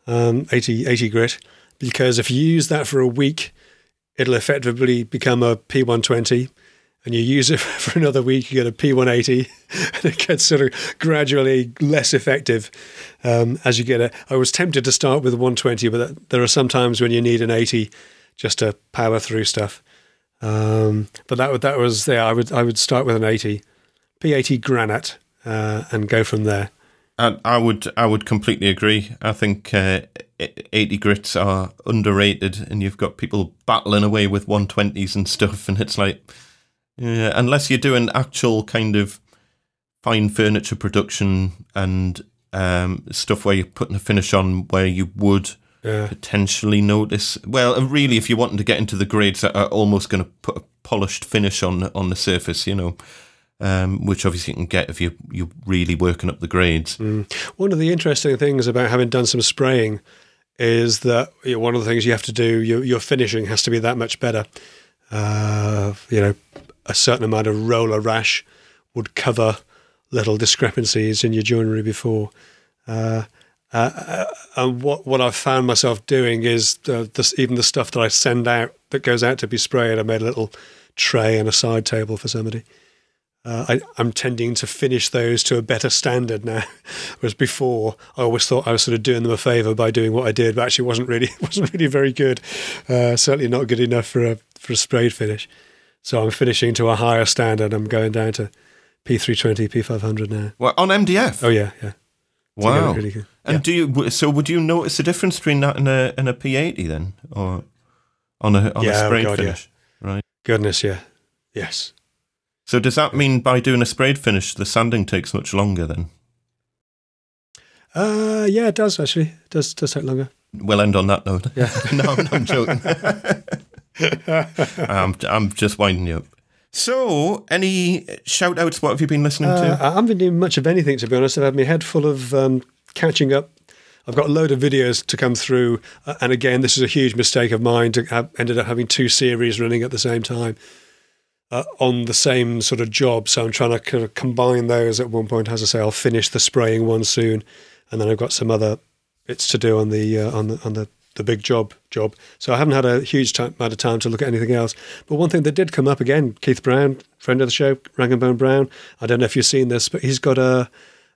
Speaker 2: um, 80, 80 grit because if you use that for a week, it'll effectively become a P120 and you use it for another week, you get a P180, and it gets sort of gradually less effective um, as you get it. I was tempted to start with a 120, but there are some times when you need an 80 just to power through stuff. Um, but that that was there. I would I would start with an 80, P80 granite, uh, and go from there.
Speaker 1: I, I would I would completely agree. I think uh, 80 grits are underrated, and you've got people battling away with 120s and stuff, and it's like yeah, unless you're doing actual kind of fine furniture production and um, stuff where you're putting a finish on where you would
Speaker 2: Yeah.
Speaker 1: potentially notice. Well, really, if you're wanting to get into the grades that are almost going to put a polished finish on on the surface, you know, um, which obviously you can get if you you're really working up the grades.
Speaker 2: One of the interesting things about having done some spraying is that you know, one of the things you have to do, your, your finishing has to be that much better. Uh, you know, a certain amount of roller rash would cover little discrepancies in your joinery before. Uh, uh, and what what I've found myself doing is uh, this, even the stuff that I send out that goes out to be sprayed. I made a little tray and a side table for somebody. Uh, I, I'm tending to finish those to a better standard now, whereas before I always thought I was sort of doing them a favour by doing what I did, but actually wasn't really wasn't really very good. Uh, certainly not good enough for a for a sprayed finish. So I'm finishing to a higher standard. I'm going down to P320, P500 now.
Speaker 1: Well, on MDF.
Speaker 2: Oh yeah, yeah. To get it
Speaker 1: wow.
Speaker 2: really good.
Speaker 1: And do you? So would you notice the difference between that and a and a P80 then, or on a on
Speaker 2: Yeah,
Speaker 1: a
Speaker 2: oh
Speaker 1: sprayed
Speaker 2: God, yeah.
Speaker 1: finish? Right.
Speaker 2: Goodness, yeah, yes.
Speaker 1: So does that mean by doing a sprayed finish, the sanding takes much longer then?
Speaker 2: Uh, yeah, it does actually. It does does take longer.
Speaker 1: We'll end on that note.
Speaker 2: Yeah.
Speaker 1: no, I'm, I'm joking. I'm, I'm just winding you up. So, any shout outs? What have you been listening
Speaker 2: Uh,
Speaker 1: to?
Speaker 2: I haven't been doing much of anything to be honest. I've had my head full of um, catching up. I've got a load of videos to come through, uh, and again, this is a huge mistake of mine. To have ended up having two series running at the same time uh, on the same sort of job. So I'm trying to kind of combine those at one point. As I say, I'll finish the spraying one soon, and then I've got some other bits to do on the uh, on the on the the big job job. So I haven't had a huge time, amount of time to look at anything else. But one thing that did come up again, Keith Brown, friend of the show, Rag and Bone Brown. I don't know if you've seen this, but he's got a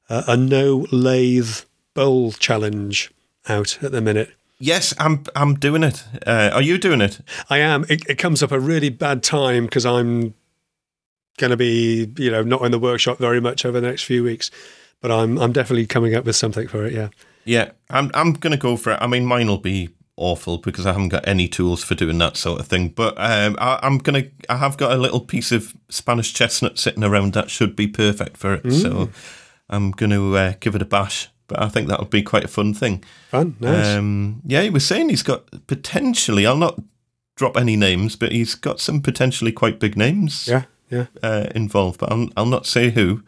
Speaker 2: a, a no lathe bowl challenge out at the minute.
Speaker 1: yes, I'm. I'm doing it. Uh, are you doing it?
Speaker 2: I am. It, it comes up a really bad time because I'm going to be, you know, not in the workshop very much over the next few weeks. But I'm I'm definitely coming up with something for it. Yeah.
Speaker 1: Yeah, I'm. I'm gonna go for it. I mean, mine will be awful because I haven't got any tools for doing that sort of thing. But um, I, I'm gonna. I have got a little piece of Spanish chestnut sitting around that should be perfect for it. So I'm gonna uh, give it a bash. But I think that'll be quite a fun thing.
Speaker 2: Fun. Nice.
Speaker 1: Um, yeah, he was saying he's got potentially. I'll not drop any names, but he's got some potentially quite big names
Speaker 2: yeah. Yeah.
Speaker 1: uh, involved. But I'll, I'll not say who.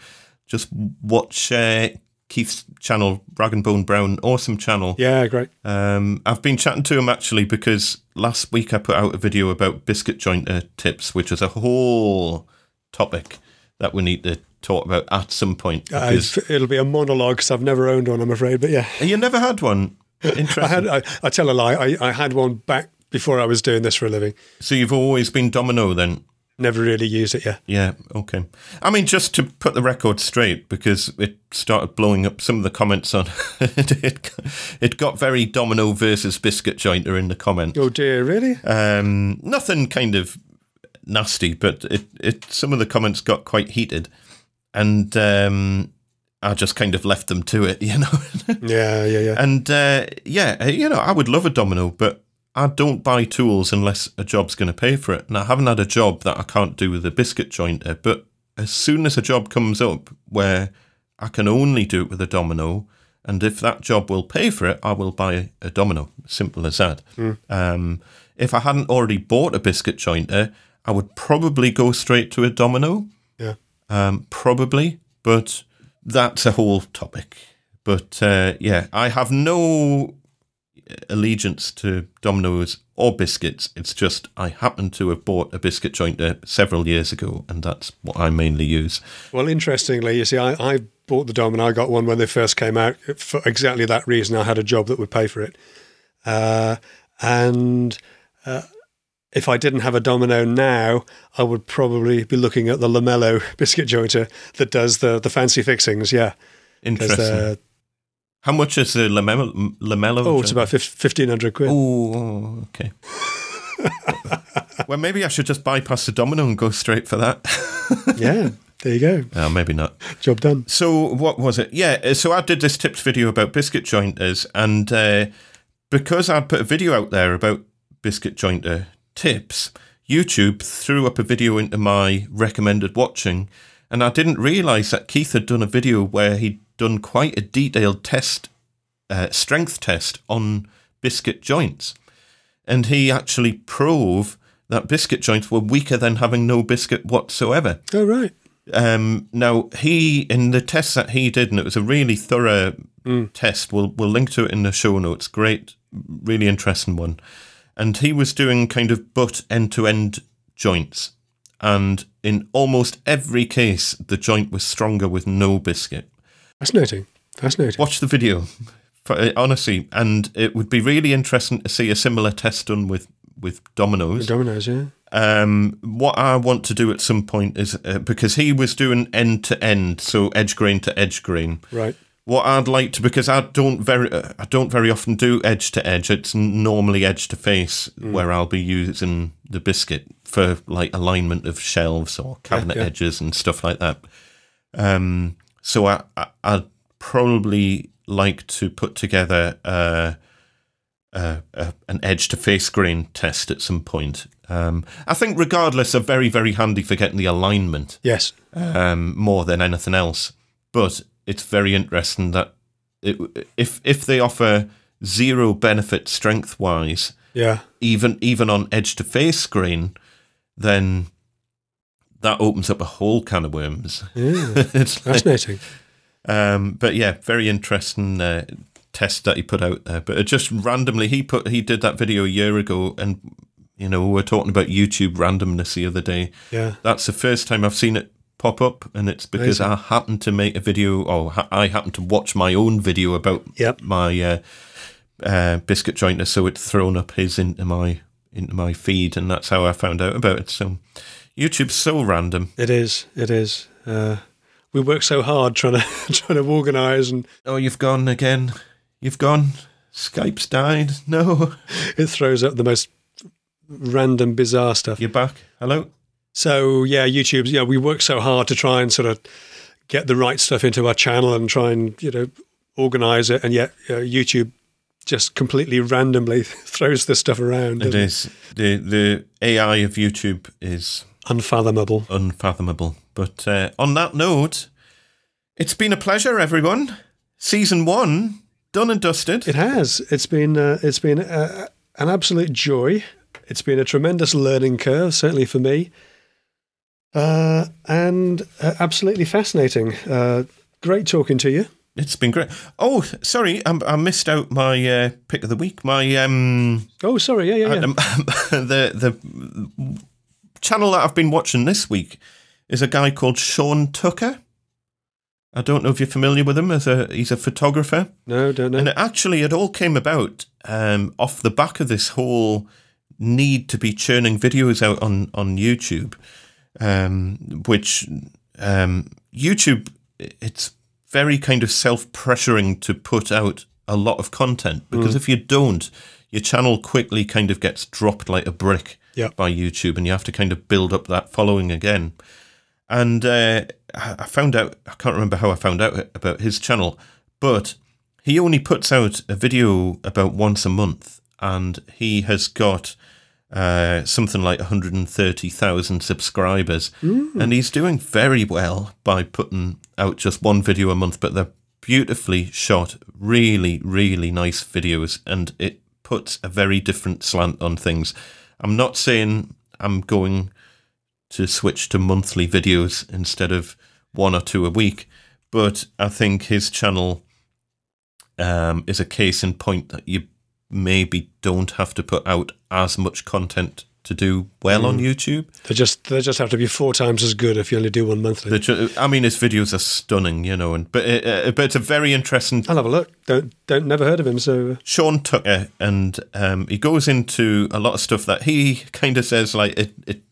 Speaker 1: Just watch uh, Keith's channel, Rag and Bone Brown, awesome channel.
Speaker 2: Yeah. Great.
Speaker 1: Um, I've been chatting to him actually because last week I put out a video about biscuit jointer tips, which is a whole topic that we need to talk about at some point.
Speaker 2: Uh, it'll be a monologue because I've never owned one. I'm afraid. But yeah.
Speaker 1: you never had one. Interesting.
Speaker 2: I had. I, I tell a lie. I, I had one back before I was doing this for a living.
Speaker 1: so you've always been domino then?
Speaker 2: Never really used it. Yeah.
Speaker 1: Yeah, okay. I mean, just to put the record straight, because it started blowing up some of the comments on it, it got very domino versus biscuit jointer in the comments.
Speaker 2: Oh dear. Really?
Speaker 1: Um, nothing kind of nasty, but it, it some of the comments got quite heated, and um, I just kind of left them to it, you know.
Speaker 2: Yeah. Yeah. Yeah.
Speaker 1: and uh, yeah, you know, I would love a domino, but I don't buy tools unless a job's going to pay for it. And I haven't had a job that I can't do with a biscuit jointer, but as soon as a job comes up where I can only do it with a domino, and if that job will pay for it, I will buy a domino. Simple as that. Um, if I hadn't already bought a biscuit jointer, I would probably go straight to a domino.
Speaker 2: Yeah.
Speaker 1: Um, probably, but that's a whole topic. But uh, yeah, I have no allegiance to Domino's or biscuits. It's just I happen to have bought a biscuit jointer several years ago, and that's what I mainly use.
Speaker 2: Well, interestingly, you see, I, I bought the Dom and I got one when they first came out for exactly that reason. I had a job that would pay for it. Uh, and uh, if I didn't have a Domino now, I would probably be looking at the Lamello biscuit jointer that does the the fancy fixings. Yeah,
Speaker 1: Interesting. How much is the lamello? lamello
Speaker 2: oh, it's about fifteen hundred quid.
Speaker 1: Oh, okay. well, maybe I should just bypass the domino and go straight for that.
Speaker 2: Yeah, there you go.
Speaker 1: oh, maybe not.
Speaker 2: Job done.
Speaker 1: So, what was it? Yeah, uh, so I did this tips video about biscuit jointers, and uh, because I'd put a video out there about biscuit jointer tips, YouTube threw up a video into my recommended watching, and I didn't realize that Keith had done a video where he'd done quite a detailed test, uh, strength test on biscuit joints, and he actually proved that biscuit joints were weaker than having no biscuit whatsoever.
Speaker 2: Oh right.
Speaker 1: Um, now he in the test that he did, and it was a really thorough test. We'll we'll link to it in the show notes. Great, really interesting one. And he was doing kind of butt end to end joints, and in almost every case, the joint was stronger with no biscuit.
Speaker 2: Fascinating. Fascinating.
Speaker 1: Watch the video, for- honestly, and it would be really interesting to see a similar test done with with dominoes.
Speaker 2: Dominoes, yeah.
Speaker 1: Um, what I want to do at some point is uh, because he was doing end to end, so edge grain to edge grain.
Speaker 2: Right.
Speaker 1: What I'd like to, because I don't very, uh, I don't very often do edge to edge. It's normally edge to face where I'll be using the biscuit for like alignment of shelves or cabinet
Speaker 2: yeah.
Speaker 1: edges and stuff like that. Um, so I, I, I'd probably like to put together uh, uh, uh, an edge to face grain test at some point. Um, I think, regardless, are very, very handy for getting the alignment
Speaker 2: Yes.
Speaker 1: um, more than anything else. But it's very interesting that it, if if they offer zero benefit strength wise,
Speaker 2: Yeah.
Speaker 1: even even on edge to face grain, then that opens up a whole can of worms.
Speaker 2: Yeah.
Speaker 1: it's like,
Speaker 2: Fascinating.
Speaker 1: um, but yeah, very interesting uh, test that he put out there. But just randomly, he put he did that video a year ago, and you know we were talking about YouTube randomness the other day.
Speaker 2: Yeah.
Speaker 1: That's the first time I've seen it pop up, and it's because I happened to make a video, or ha- I happened to watch my own video about
Speaker 2: Yep.
Speaker 1: my uh, uh, biscuit jointer, so it's thrown up his into my into my feed, and that's how I found out about it. So YouTube's so random.
Speaker 2: It is. It is. Uh, we work so hard trying to trying to organise, and
Speaker 1: Oh, you've gone again. You've gone. Skype's died. No,
Speaker 2: it throws up the most random, bizarre stuff.
Speaker 1: you're back. Hello.
Speaker 2: So yeah, YouTube's. Yeah, we work so hard to try and sort of get the right stuff into our channel and try and you know organise it, and yet uh, YouTube just completely randomly throws this stuff around.
Speaker 1: It is the the AI of YouTube is
Speaker 2: unfathomable.
Speaker 1: unfathomable. But uh, on that note, it's been a pleasure, everyone. Season one done and dusted.
Speaker 2: It has. It's been. Uh, it's been uh, an absolute joy. It's been a tremendous learning curve, certainly for me, uh, and uh, absolutely fascinating. Uh, great talking to you.
Speaker 1: It's been great. Oh, sorry, I, I missed out my uh, pick of the week. My um,
Speaker 2: Oh, sorry. Yeah, yeah, yeah.
Speaker 1: um, the the channel that I've been watching this week is a guy called Sean Tucker. I don't know if you're familiar with him. As a he's a photographer.
Speaker 2: no, don't know.
Speaker 1: And it actually, it all came about um, off the back of this whole need to be churning videos out on on YouTube, um, which um, YouTube it's very kind of self pressuring to put out a lot of content because if you don't, your channel quickly kind of gets dropped like a brick
Speaker 2: Yeah.
Speaker 1: by YouTube, and you have to kind of build up that following again. And uh, I I found out, I can't remember how I found out about his channel, but he only puts out a video about once a month, and he has got uh, something like 130,000 subscribers. And he's doing very well by putting out just one video a month, but they're beautifully shot, really, really nice videos, and it puts a very different slant on things. I'm not saying I'm going to switch to monthly videos instead of one or two a week. But I think his channel um, is a case in point that you maybe don't have to put out as much content to do well on YouTube.
Speaker 2: They just they just have to be four times as good if you only do one monthly.
Speaker 1: Ju- I mean, his videos are stunning, you know, and but it, uh, but it's a very interesting.
Speaker 2: I'll have a look. Don't don't never heard of him. So uh,
Speaker 1: Sean Tucker, and um, he goes into a lot of stuff that he kind of says like it, it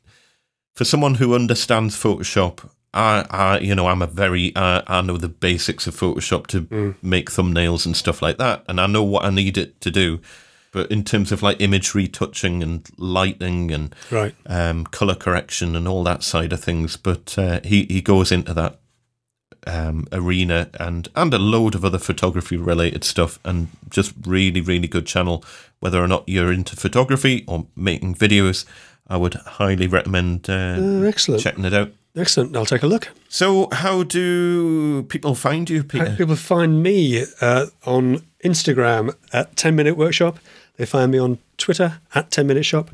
Speaker 1: for someone who understands Photoshop. I, I, you know, I'm a very, I, I know the basics of Photoshop to make thumbnails and stuff like that, and I know what I need it to do. But in terms of like image retouching and lighting and
Speaker 2: right.
Speaker 1: um, color correction and all that side of things. But uh, he he goes into that um, arena and and a load of other photography related stuff, and just really really good channel. Whether or not you're into photography or making videos, I would highly recommend uh,
Speaker 2: Uh, excellent.
Speaker 1: checking it out.
Speaker 2: Excellent. I'll take a look.
Speaker 1: So, how do people find you,
Speaker 2: How
Speaker 1: Peter?
Speaker 2: can people find me uh, on Instagram at 10 Minute Workshop? They find me on Twitter at 10 Minute Shop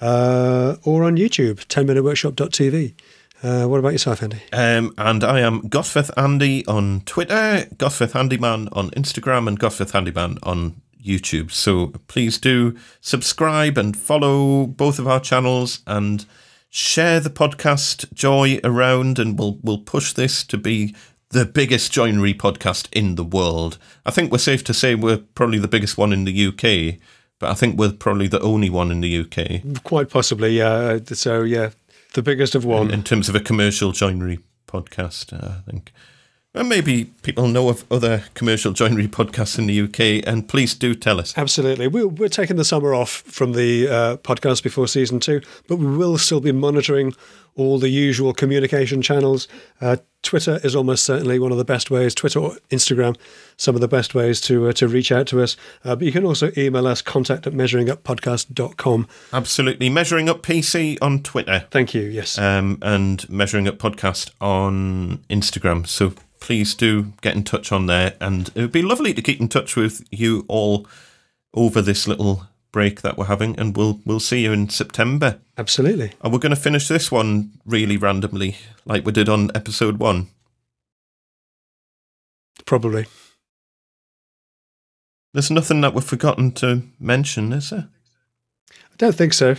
Speaker 2: uh, or on YouTube, 10minuteworkshop.tv. Uh, what about yourself, Andy?
Speaker 1: Um, and I am Gosforth Andy on Twitter, Gosforth Handyman on Instagram, and Gosforth Handyman on YouTube. So please do subscribe and follow both of our channels and share the podcast joy around, and we'll we'll push this to be the biggest joinery podcast in the world. I think we're safe to say we're probably the biggest one in the UK, but I think we're probably the only one in the UK.
Speaker 2: Quite possibly, yeah. So, yeah, the biggest of one.
Speaker 1: in terms of a commercial joinery podcast, uh, I think. And maybe people know of other commercial joinery podcasts in the UK, and please do tell us.
Speaker 2: Absolutely. We're, we're taking the summer off from the uh, podcast before season two, but we will still be monitoring all the usual communication channels. Uh, Twitter is almost certainly one of the best ways, Twitter or Instagram, some of the best ways to uh, to reach out to us. Uh, but you can also email us contact at measuringuppodcast.com.
Speaker 1: Absolutely. Measuring Up PC on Twitter
Speaker 2: Thank you. Yes.
Speaker 1: um, and Measuring Up Podcast on Instagram. So please do get in touch on there. And it would be lovely to keep in touch with you all over this little break that we're having. And we'll, we'll see you in September.
Speaker 2: Absolutely.
Speaker 1: And we're going to finish this one really randomly, like we did on episode one.
Speaker 2: Probably.
Speaker 1: There's nothing that we've forgotten to mention, is there?
Speaker 2: I don't think so.